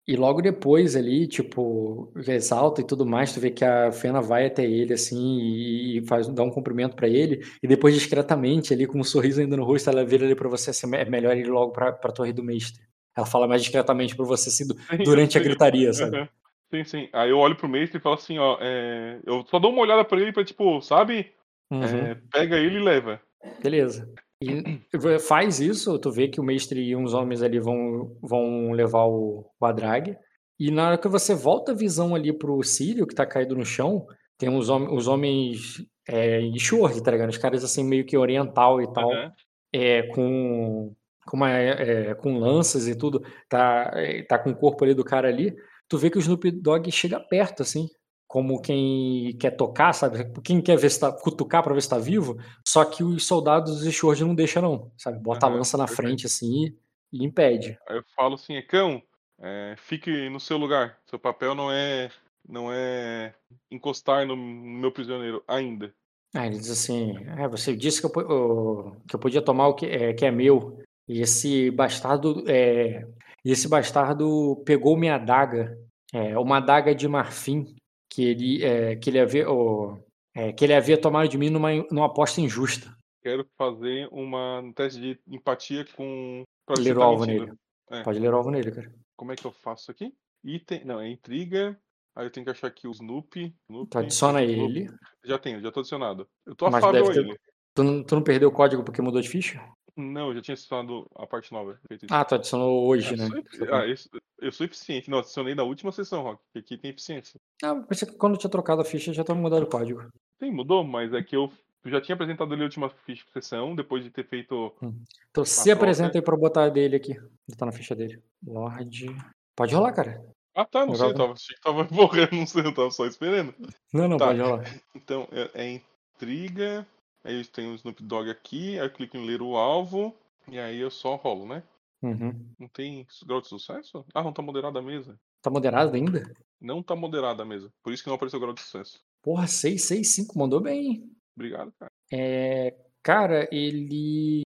E logo depois ali, tipo, exalta e tudo mais, tu vê que a Fena vai até ele, assim, e faz, dá um cumprimento para ele, e depois discretamente ali, com um sorriso ainda no rosto, ela vira ali pra você, assim, é melhor ir logo pra, pra torre do mestre. Ela fala mais discretamente pra você, assim, durante a gritaria, sabe? Sim, sim. Aí eu olho pro mestre e falo assim, ó, é... eu só dou uma olhada pra ele pra, tipo, sabe? Uhum. É, pega ele e leva. Beleza. E faz isso, tu vê que o mestre e uns homens ali vão, vão levar o, o Adrag. E na hora que você volta a visão ali pro Sírio, que tá caído no chão, tem uns hom os homens é, em short, tá ligado? Os caras assim meio que oriental e tal, uhum. é, com, com, uma, é, com lanças e tudo, tá, é, tá com o corpo ali do cara ali. Tu vê que o Snoop Dogg chega perto, assim, como quem quer tocar, sabe? Quem quer ver se tá, cutucar para ver se tá vivo, só que os soldados de Sword não deixam não, sabe? Bota uhum, a lança na frente assim e, impede. Aí eu falo assim, cão, é, fique no seu lugar. Seu papel não é não é encostar no, no meu prisioneiro ainda. Ah, ele diz assim, é, você disse que eu, que eu podia tomar o que é, que é meu. E esse bastardo, é, esse bastardo pegou minha adaga, é, uma adaga de marfim que ele, é, que ele havia, oh, é, que ele havia tomado de mim numa, numa aposta injusta. Quero fazer uma, um teste de empatia com. Ler o alvo nele. É. Pode ler o alvo nele, cara. Como é que eu faço aqui? Item. Não, é intriga. Aí eu tenho que achar aqui o Snoopy. Snoopy tu adiciona Snoopy. ele. Já tenho, já tô adicionado. Eu tô afável ter... ele. Tu não, tu não perdeu o código porque mudou de ficha? Não, eu já tinha adicionado a parte nova. Ah, tu adicionou hoje, eu né? Sou, ah, eu, eu, sou eficiente. Não, adicionei da última sessão, Rock, que aqui tem eficiência. Ah, pensei que quando eu tinha trocado a ficha já tava mudando o código. Sim, mudou, mas é que eu já tinha apresentado ali a última ficha de sessão, depois de ter feito. Hum. Então se apresenta aí pra eu botar dele aqui. Ele tá na ficha dele. Lorde. Pode rolar, cara. Ah, tá, não sei, eu tava, achei que tava morrendo, não sei, eu tava só esperando. Não, não, tá. pode rolar. Então, é, é intriga. Aí tem o Snoop Dogg aqui, aí eu clico em ler o alvo. E aí eu só rolo, né? Uhum. Não tem grau de sucesso? Ah, não tá moderada a mesa. Tá moderada ainda? Não tá moderada a mesa. Por isso que não apareceu grau de sucesso. Porra, 6, 6, 5, mandou bem. Obrigado, cara. É, cara, ele.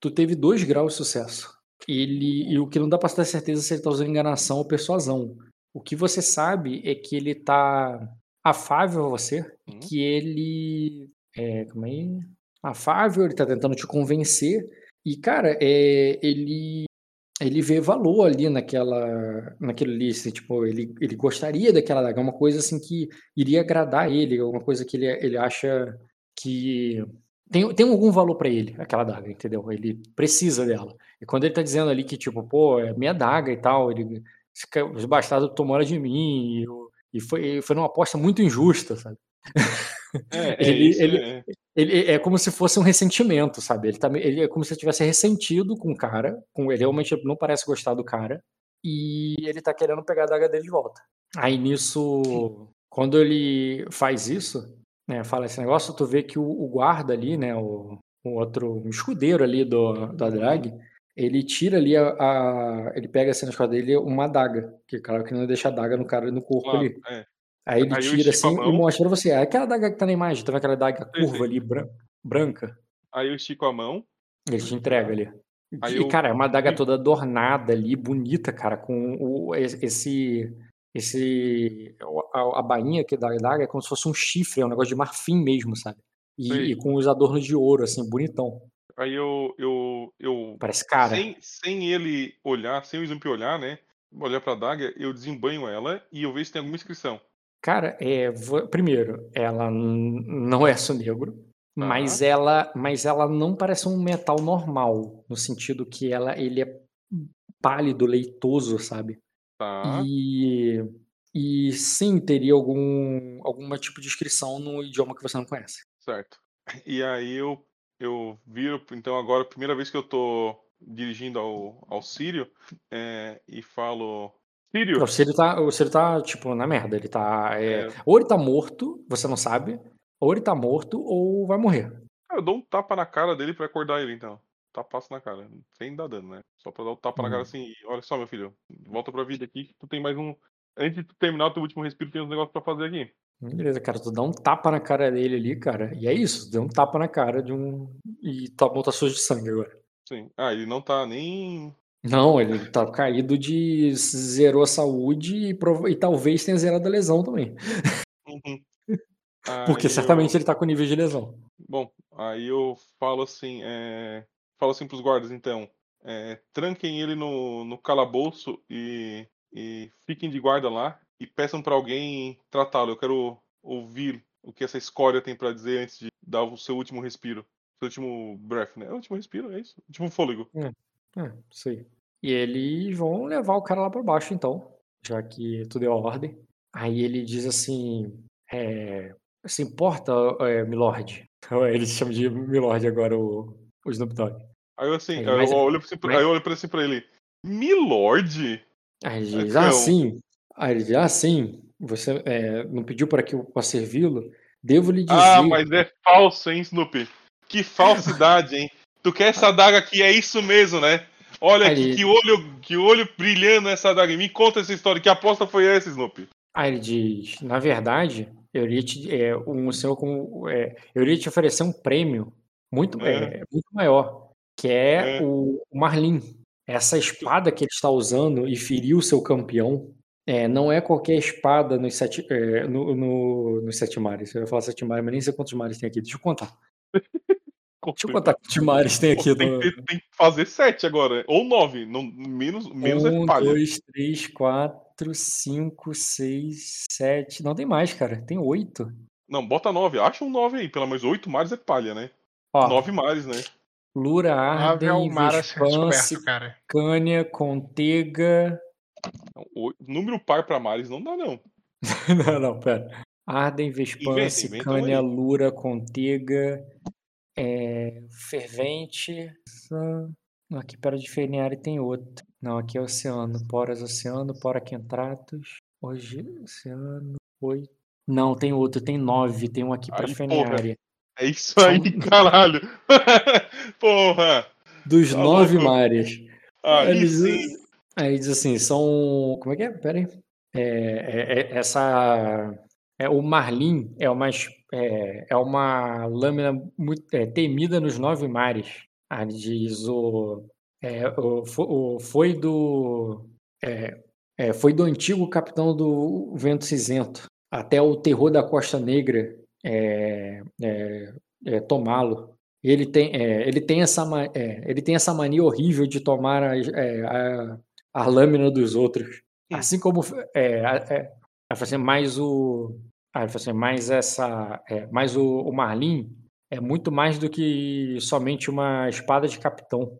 Tu teve dois graus de sucesso. Ele. E o que não dá pra ter certeza se ele tá usando enganação ou persuasão. O que você sabe é que ele tá afável a você, uhum. que ele. É, como é? afável, ele tá tentando te convencer. E, cara, é, ele ele vê valor ali naquela naquele ali, assim, tipo, ele, ele gostaria daquela daga, uma coisa assim que iria agradar ele, uma coisa que ele, ele acha que tem, tem algum valor para ele, aquela daga, entendeu? Ele precisa dela. E quando ele tá dizendo ali que, tipo, pô, é minha daga e tal, ele, os bastardos tomaram de mim, e, e foi, foi numa aposta muito injusta, sabe? É, é ele, isso, ele, é. ele é como se fosse um ressentimento, sabe? Ele, tá, ele é como se tivesse ressentido com o cara, com, ele realmente não parece gostar do cara, e ele tá querendo pegar a daga dele de volta. Aí nisso, quando ele faz isso, né, fala esse negócio, tu vê que o, o guarda ali, né, o, o outro um escudeiro ali do, da drag, ele tira ali a, a, ele pega assim na escola dele uma adaga, que claro que não deixa a adaga no cara no corpo claro, ali. É. Aí ele Aí tira assim e mostra pra você. É aquela daga que tá na imagem, tá vendo aquela daga curva ali, branca? Aí eu estico a mão. Ele te entrega ali. Aí e, eu... cara, é uma daga toda adornada ali, bonita, cara, com o, esse. esse a, a bainha que da daga é como se fosse um chifre, é um negócio de marfim mesmo, sabe? E, e com os adornos de ouro, assim, bonitão. Aí eu. eu, eu Parece cara. Sem, sem ele olhar, sem o Slump olhar, né? Olhar pra daga, eu desembanho ela e eu vejo se tem alguma inscrição. Cara, é, primeiro, ela não é sonegro, mas ela, mas ela não parece um metal normal, no sentido que ela, ele é pálido, leitoso, sabe? Tá. E, e sim, teria algum alguma tipo de inscrição no idioma que você não conhece. Certo. E aí eu, eu viro, então agora, a primeira vez que eu tô dirigindo ao, ao Sírio, é, e falo Sírio. O Sírio tá, o Sírio tá, tipo, na merda. Ele tá. É... É. Ou ele tá morto, você não sabe, ou ele tá morto, ou vai morrer. Eu dou um tapa na cara dele pra acordar ele, então. Tapaço na cara. Sem dar dano, né? Só pra dar um tapa hum. na cara uhum. assim. Olha só, meu filho. Volta pra vida aqui que tu tem mais um. Antes de tu terminar o teu último respiro, tem uns negócios pra fazer aqui. Beleza, cara, tu dá um tapa na cara dele ali, cara. E é isso, deu um tapa na cara de um. E tua mão tá suja de sangue agora. Sim. Ah, ele não tá nem não, ele tá caído de zerou a saúde e, prov... e talvez tenha zerado a lesão também. Uhum. Porque certamente eu... ele tá com nível de lesão. Bom, aí eu falo assim, é... falo assim pros guardas, então, é... tranquem ele no, no calabouço e... e fiquem de guarda lá e peçam para alguém tratá-lo. Eu quero ouvir o que essa escória tem para dizer antes de dar o seu último respiro. Seu último breath, né? É o último respiro, é isso? Último fôlego. É. É, sei. E eles vão levar o cara lá para baixo, então, já que tudo é ordem. Aí ele diz assim: é, se importa, é, Milord? Ele se chama de Milord agora, o, o Snoop Dogg. Aí eu assim, aí, eu, mas, olho assim, mas... aí eu olho pra, assim pra ele: Milord? Aí ele diz: ah, sim. Aí ele diz: ah, sim. Você é, não pediu para que eu possa servi-lo? Devo lhe ah, dizer. Ah, mas é falso, hein, Snoopy? Que falsidade, hein? Tu quer essa daga aqui, é isso mesmo, né? Olha que, que, olho, que olho brilhando essa daga. Me conta essa história. Que aposta foi essa, Snoopy? Aí ele diz: Na verdade, eu iria te, é, um senhor como, é, eu iria te oferecer um prêmio muito, é. é muito maior, que é, é. o Marlin. Essa espada que ele está usando e feriu seu campeão é, não é qualquer espada nos sete, no, no, nos sete mares. Eu ia falar sete mares, mas nem sei quantos mares tem aqui. Deixa eu contar. Deixa eu contar quantos mares tem aqui. Tem, no... tem, tem, que fazer sete agora. Ou nove. Não, menos, menos um, é palha. dois, três, quatro, cinco, seis, sete. Não tem mais, cara. Tem oito. Não, bota nove. Acha um nove aí. Pelo menos oito mares é palha, né? Ó, nove mares, né? Lura, Arden, é Vespance, Cânia, Contega... o número par para mares não dá, não. não, não, pera. Arden, Vespance, Cânia, Lura, Contega, é, fervente. Aqui perto de Feniari tem outro. Não, aqui é oceano. Poras oceano, Pora Quentratos. Hoje, oceano. Oito. Não, tem outro, tem nove. Tem um aqui para Feniari. É isso aí, caralho. porra. Dos tá nove louco. mares. Aí Eles, sim. Aí diz assim, são. Como é que é? Pera aí. É, é, é, essa. É, o Marlin é uma é, é uma lâmina muito é, temida nos nove mares. Ah, diz o, é, o, o, foi do é, é, foi do antigo capitão do Vento Cinzento até o terror da Costa Negra é, tomá-lo. Ele tem, ele tem, essa, ele tem essa mania horrível de tomar a, a, a lâmina dos outros. Assim como é, é, assim, mais o. Assim, mais essa. É, mais o, o Marlin é muito mais do que somente uma espada de capitão.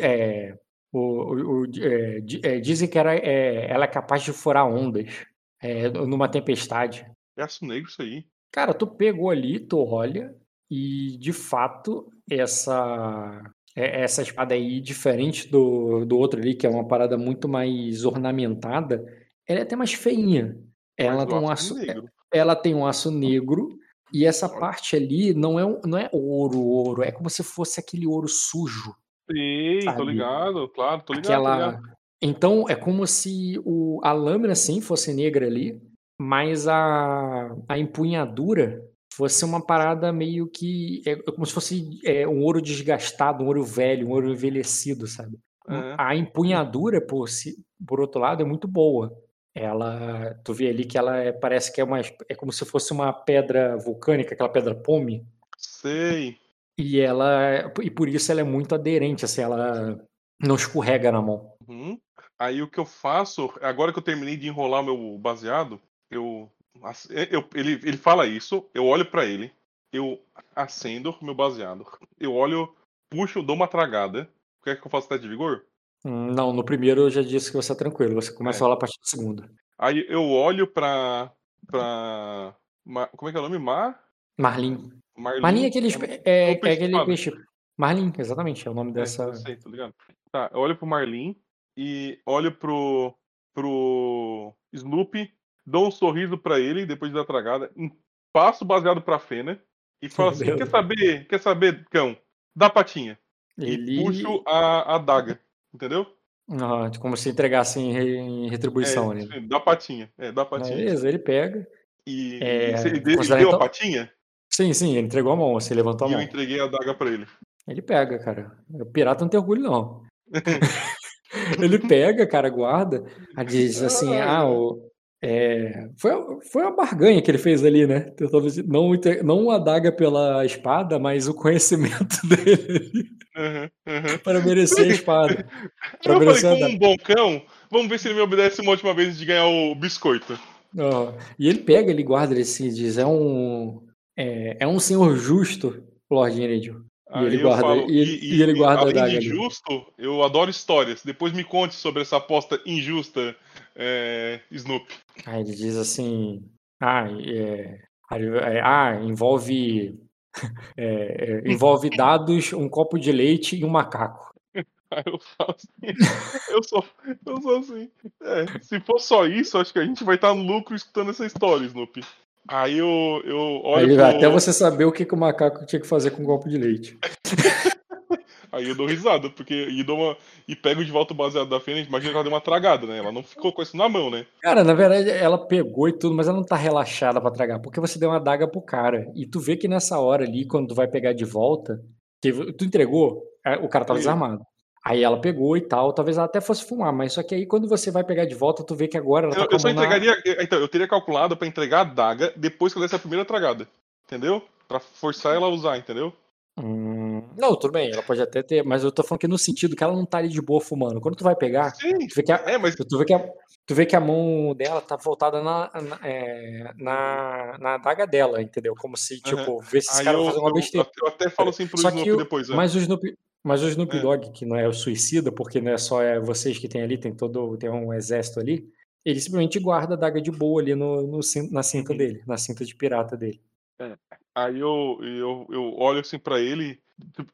É, o, o, o é, é, dizem que era, é, ela é capaz de furar ondas é, numa tempestade. É aço negro isso aí. Cara, tu pegou ali, tu olha, e de fato, essa é, essa espada aí, diferente do, do outro ali, que é uma parada muito mais ornamentada, ela é até mais feinha. Ela tem, um aço, negro. ela tem um aço negro e essa parte ali não é, não é ouro, ouro, é como se fosse aquele ouro sujo. Sim, sabe? tô ligado, claro, tô ligado. Aquela... Ligado. Então é como se o, a lâmina sim fosse negra ali, mas a, a empunhadura fosse uma parada meio que. É, é como se fosse é, um ouro desgastado, um ouro velho, um ouro envelhecido, sabe? É. A empunhadura, por, si, por outro lado, é muito boa. Ela, tu vê ali que ela é, parece que é uma, é como se fosse uma pedra vulcânica, aquela pedra pome. Sei. E ela, e por isso ela é muito aderente, assim, ela não escorrega na mão. Uhum. Aí o que eu faço, agora que eu terminei de enrolar meu baseado, eu, eu ele, ele fala isso, eu olho para ele, eu acendo meu baseado, eu olho, puxo, dou uma tragada. Quer que eu faça teste de vigor? Não, no primeiro eu já disse que você é tranquilo, você começa é. a falar a partir do segundo. Aí eu olho pra. pra. como é que é o nome? Mar? Marlin. Marlin, Marlin é aquele. É, é, é aquele peixe. Marlin, exatamente, é o nome é, dessa. Eu sei, tô ligado. Tá, eu olho pro Marlin e olho pro. pro Snoopy, dou um sorriso pra ele depois da tragada, passo baseado pra Fena e falo assim: quer saber, quer saber, cão? Dá patinha. Ele... E puxo a, a daga. Entendeu? Ah, como se entregasse em, retribuição é, ali. Dá patinha. É, dá patinha. Beleza, ele pega. E, é, ele, deu, então... a patinha? Sim, sim, ele entregou a mão, você levantou a e mão. E eu entreguei a daga pra ele. Ele pega, cara. O pirata não tem orgulho, não. ele pega, cara, guarda, diz assim, ah, o, é, foi, foi uma barganha que ele fez ali, né? Não, não a daga pela espada, mas o conhecimento dele uhum, uhum. para merecer a espada. Eu falei, como um bom cão, vamos ver se ele me obedece uma última vez de ganhar o biscoito. Oh, e ele pega, ele guarda, ele se diz, é um, é, é um senhor justo, Lord Iridium. E ele guarda, falo, e, e, e, ele guarda além a daga. injusto, eu adoro histórias. Depois me conte sobre essa aposta injusta é, Snoop. Aí ele diz assim: ah, é, é ah envolve, é, é, envolve dados, um copo de leite e um macaco. Eu falo assim, eu sou, eu sou assim. É, se for só isso, acho que a gente vai estar no lucro escutando essa história, Snoop. Aí eu, eu olho. Aí, pro... Até você saber o que, que o macaco tinha que fazer com um copo de leite. Aí eu dou risada, porque e, dou uma, e pego de volta o baseado da Fênix, imagina que ela deu uma tragada, né? Ela não ficou com isso na mão, né? Cara, na verdade, ela pegou e tudo, mas ela não tá relaxada para tragar, porque você deu uma daga pro cara. E tu vê que nessa hora ali, quando tu vai pegar de volta, que tu entregou, é, o cara tava desarmado. Aí ela pegou e tal, talvez ela até fosse fumar, mas só que aí quando você vai pegar de volta, tu vê que agora ela tá eu, eu só entregaria, na... então, eu teria calculado para entregar a daga depois que ela desse a primeira tragada, entendeu? Para forçar ela a usar, entendeu? Hum, não, tudo bem, ela pode até ter, mas eu tô falando que no sentido que ela não tá ali de boa fumando. Quando tu vai pegar, Sim, tu vê que a, é, mas... tu, vê que a, tu vê que a mão dela tá voltada na, na, é, na, na adaga dela, entendeu? Como se, tipo, uhum. ver se esse cara vai fazer uma besteira. Eu, eu, até falo assim pro Só Snoopy que depois. É. Mas o Snoopy, mas o Snoop é. Dogg, que não é o suicida, porque não é só é vocês que tem ali, tem todo tem um exército ali, ele simplesmente guarda a daga de boa ali no, no na cinta uhum. dele, na cinta de pirata dele. É. Aí eu, eu, eu olho assim para ele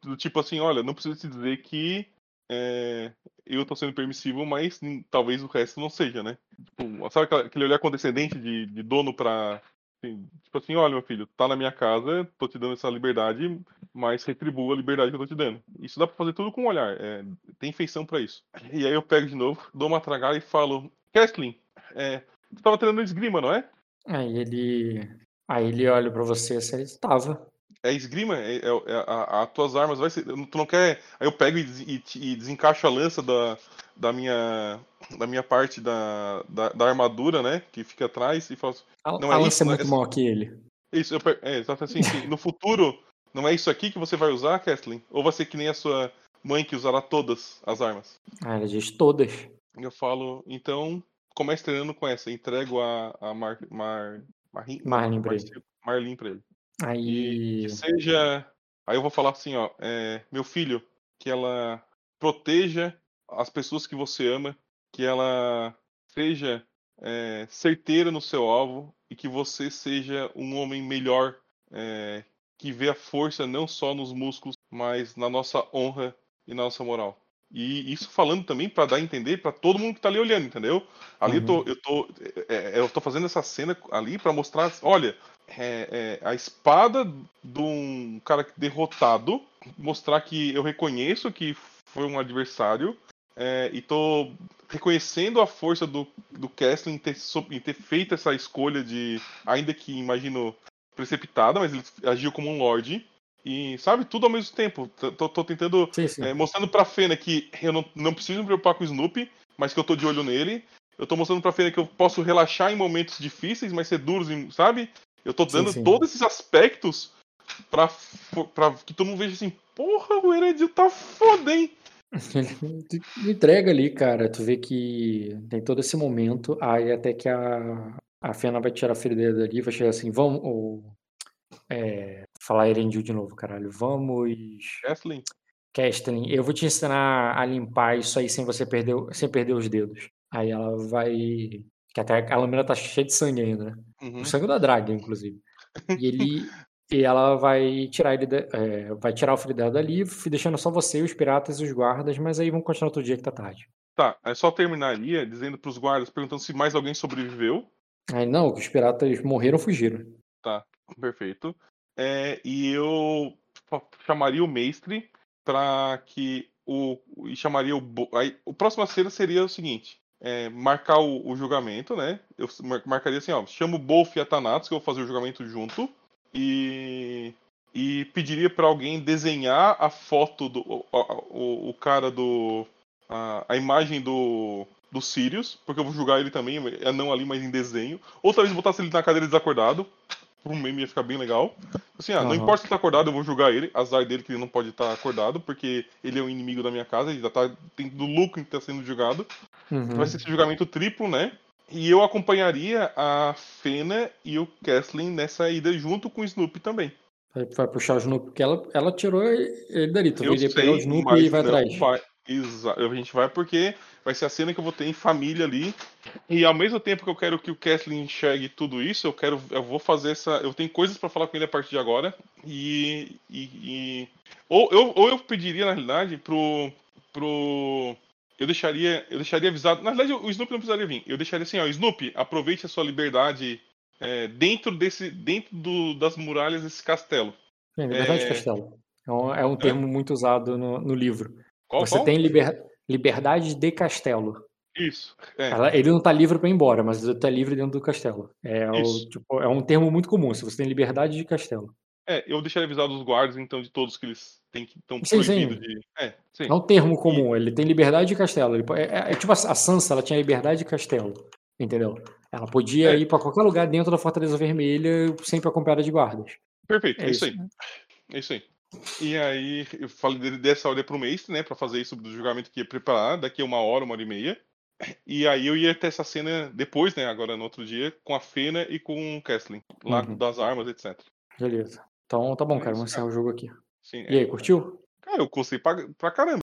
do tipo assim, olha, não preciso te dizer que é, eu tô sendo permissivo, mas talvez o resto não seja, né? Tipo, sabe aquele olhar condescendente de, de dono pra. Assim, tipo assim, olha, meu filho, tá na minha casa, tô te dando essa liberdade, mas retribua a liberdade que eu tô te dando. Isso dá pra fazer tudo com um olhar, é, tem feição para isso. E aí eu pego de novo, dou uma tragada e falo, Kesslin, é, você tava treinando esgrima, não é? Aí ele. Aí ele olha para você, você estava é esgrima, é, é, é a, a, tuas armas vai ser. Tu não quer. Aí eu pego e, e, e, desencaixo a lança da, da minha da minha parte da, da, da, armadura, né? Que fica atrás e falo assim, não a é lança isso, é muito é, maior que ele. Isso, eu, é, exatamente assim, no futuro, Não é isso aqui que você vai usar, Kathleen? Ou vai ser que nem a sua mãe que usará todas as armas? Ah, ela diz todas. Eu falo, então, comece treinando com essa. Entrego a, a Mar, Mar, Marlin, Marlin pra ele. Marlin pra ele. Aí. E que seja. Aí eu vou falar assim, ó. É, meu filho, que ela proteja as pessoas que você ama, que ela seja é, certeira no seu alvo e que você seja um homem melhor, é, que vê a força não só nos músculos, mas na nossa honra e na nossa moral. E isso falando também para dar a entender para todo mundo que tá ali olhando, entendeu? Ali uhum. eu, tô, eu, tô, é, é, eu tô fazendo essa cena ali para mostrar, olha, é, é, a espada de um cara derrotado, mostrar que eu reconheço que foi um adversário é, e tô reconhecendo a força do, do Kesslin em ter, em ter feito essa escolha de, ainda que imagino precipitada, mas ele agiu como um lord. E, sabe, tudo ao mesmo tempo. Tô, tô tentando. Sim, sim. É, mostrando pra Fena que eu não, não preciso me preocupar com o Snoopy, mas que eu tô de olho nele. Eu tô mostrando pra Fena que eu posso relaxar em momentos difíceis, mas ser duros, sabe? Eu tô dando sim, todos esses aspectos pra, pra que todo mundo veja assim: porra, o Heredio tá foda, hein? Ele entrega ali, cara. Tu vê que tem todo esse momento. Aí até que a, a Fena vai tirar a ferida dali, vai chegar assim, vamos. Ou, é, falar Erendil de novo, caralho. Vamos. Kathleen. Kathleen, eu vou te ensinar a limpar isso aí sem você perder, sem perder os dedos. Aí ela vai. Que até a lâmina tá cheia de sangue ainda, né? Uhum. O sangue da Draga, inclusive. E ele. E ela vai tirar ele, é, vai tirar o filho dela dali, deixando só você, os piratas e os guardas, mas aí vamos continuar outro dia que tá tarde. Tá, é só terminaria dizendo pros guardas, perguntando se mais alguém sobreviveu. Aí não, que os piratas morreram fugiram. Tá, perfeito. É, e eu chamaria o mestre para que o. E chamaria o. Aí, o próximo cena seria o seguinte: é, marcar o, o, julgamento, né? Eu marcaria assim, ó, chama o Bolf e a Thanatos, que eu vou fazer o julgamento junto e, e pediria para alguém desenhar a foto do o, o, o cara do a, a, imagem do do Sirius, porque eu vou julgar ele também, é não ali, mas em desenho. Ou talvez botasse ele na cadeira desacordado, um meme ia ficar bem legal. Assim, ah, uhum. não importa se ele tá acordado, eu vou julgar ele. Azar dele que ele não pode estar tá acordado, porque ele é o inimigo da minha casa, ele já tá tendo lucro em estar tá sendo julgado. Uhum. Vai ser esse julgamento triplo, né? E eu acompanharia a Fena e o Kathleen nessa ida junto com o Snoopy também. Vai, vai puxar o Snoopy, porque ela, ela tirou ele dali. Tu iria pegar o Snoopy e vai atrás. Vai, exa a gente vai porque vai ser a cena que eu vou ter em família ali. E ao mesmo tempo que eu quero que o Kathleen enxergue tudo isso, eu quero. Eu vou fazer essa. Eu tenho coisas para falar com ele a partir de agora. E. e, e... Ou, eu, ou eu pediria, na realidade, pro. pro eu deixaria, eu deixaria avisado. Na verdade, o Snoopy não precisaria vir. Eu deixaria assim, ó, Snoopy, aproveite a sua liberdade é, dentro desse, dentro do, das muralhas desse castelo. É, liberdade é... de castelo. É um, é um termo muito usado no, no livro. Qual, Você qual? tem liber, liberdade de castelo. Isso. É. Ele não está livre para ir embora, mas está livre dentro do castelo. É, o, tipo, é um termo muito comum. Se você tem liberdade de castelo. É, eu deixaria avisado os guardas, então, de todos que eles têm que estão proibidos de. É, sim. É um termo comum, ele tem liberdade de castelo. Ele, é, é, é, tipo a, Sansa, ela tinha liberdade de castelo. Entendeu? Ela podia é. ir para qualquer lugar dentro da Fortaleza Vermelha, sempre acompanhada de guardas. Perfeito, é, isso, isso aí. É isso aí. E aí, eu falei dessa hora pro mestre, né, para fazer isso do julgamento que ia preparar, daqui a uma hora, uma hora e meia. E aí eu ia ter essa cena depois, né, agora no outro dia, com a Fena e com o Kessling, lá uhum. das armas, etc. Beleza. Então tá bom, é cara. Vamos encerrar o jogo aqui. Sim, e aí, é. curtiu? Cara, eu gostei pra, pra caramba.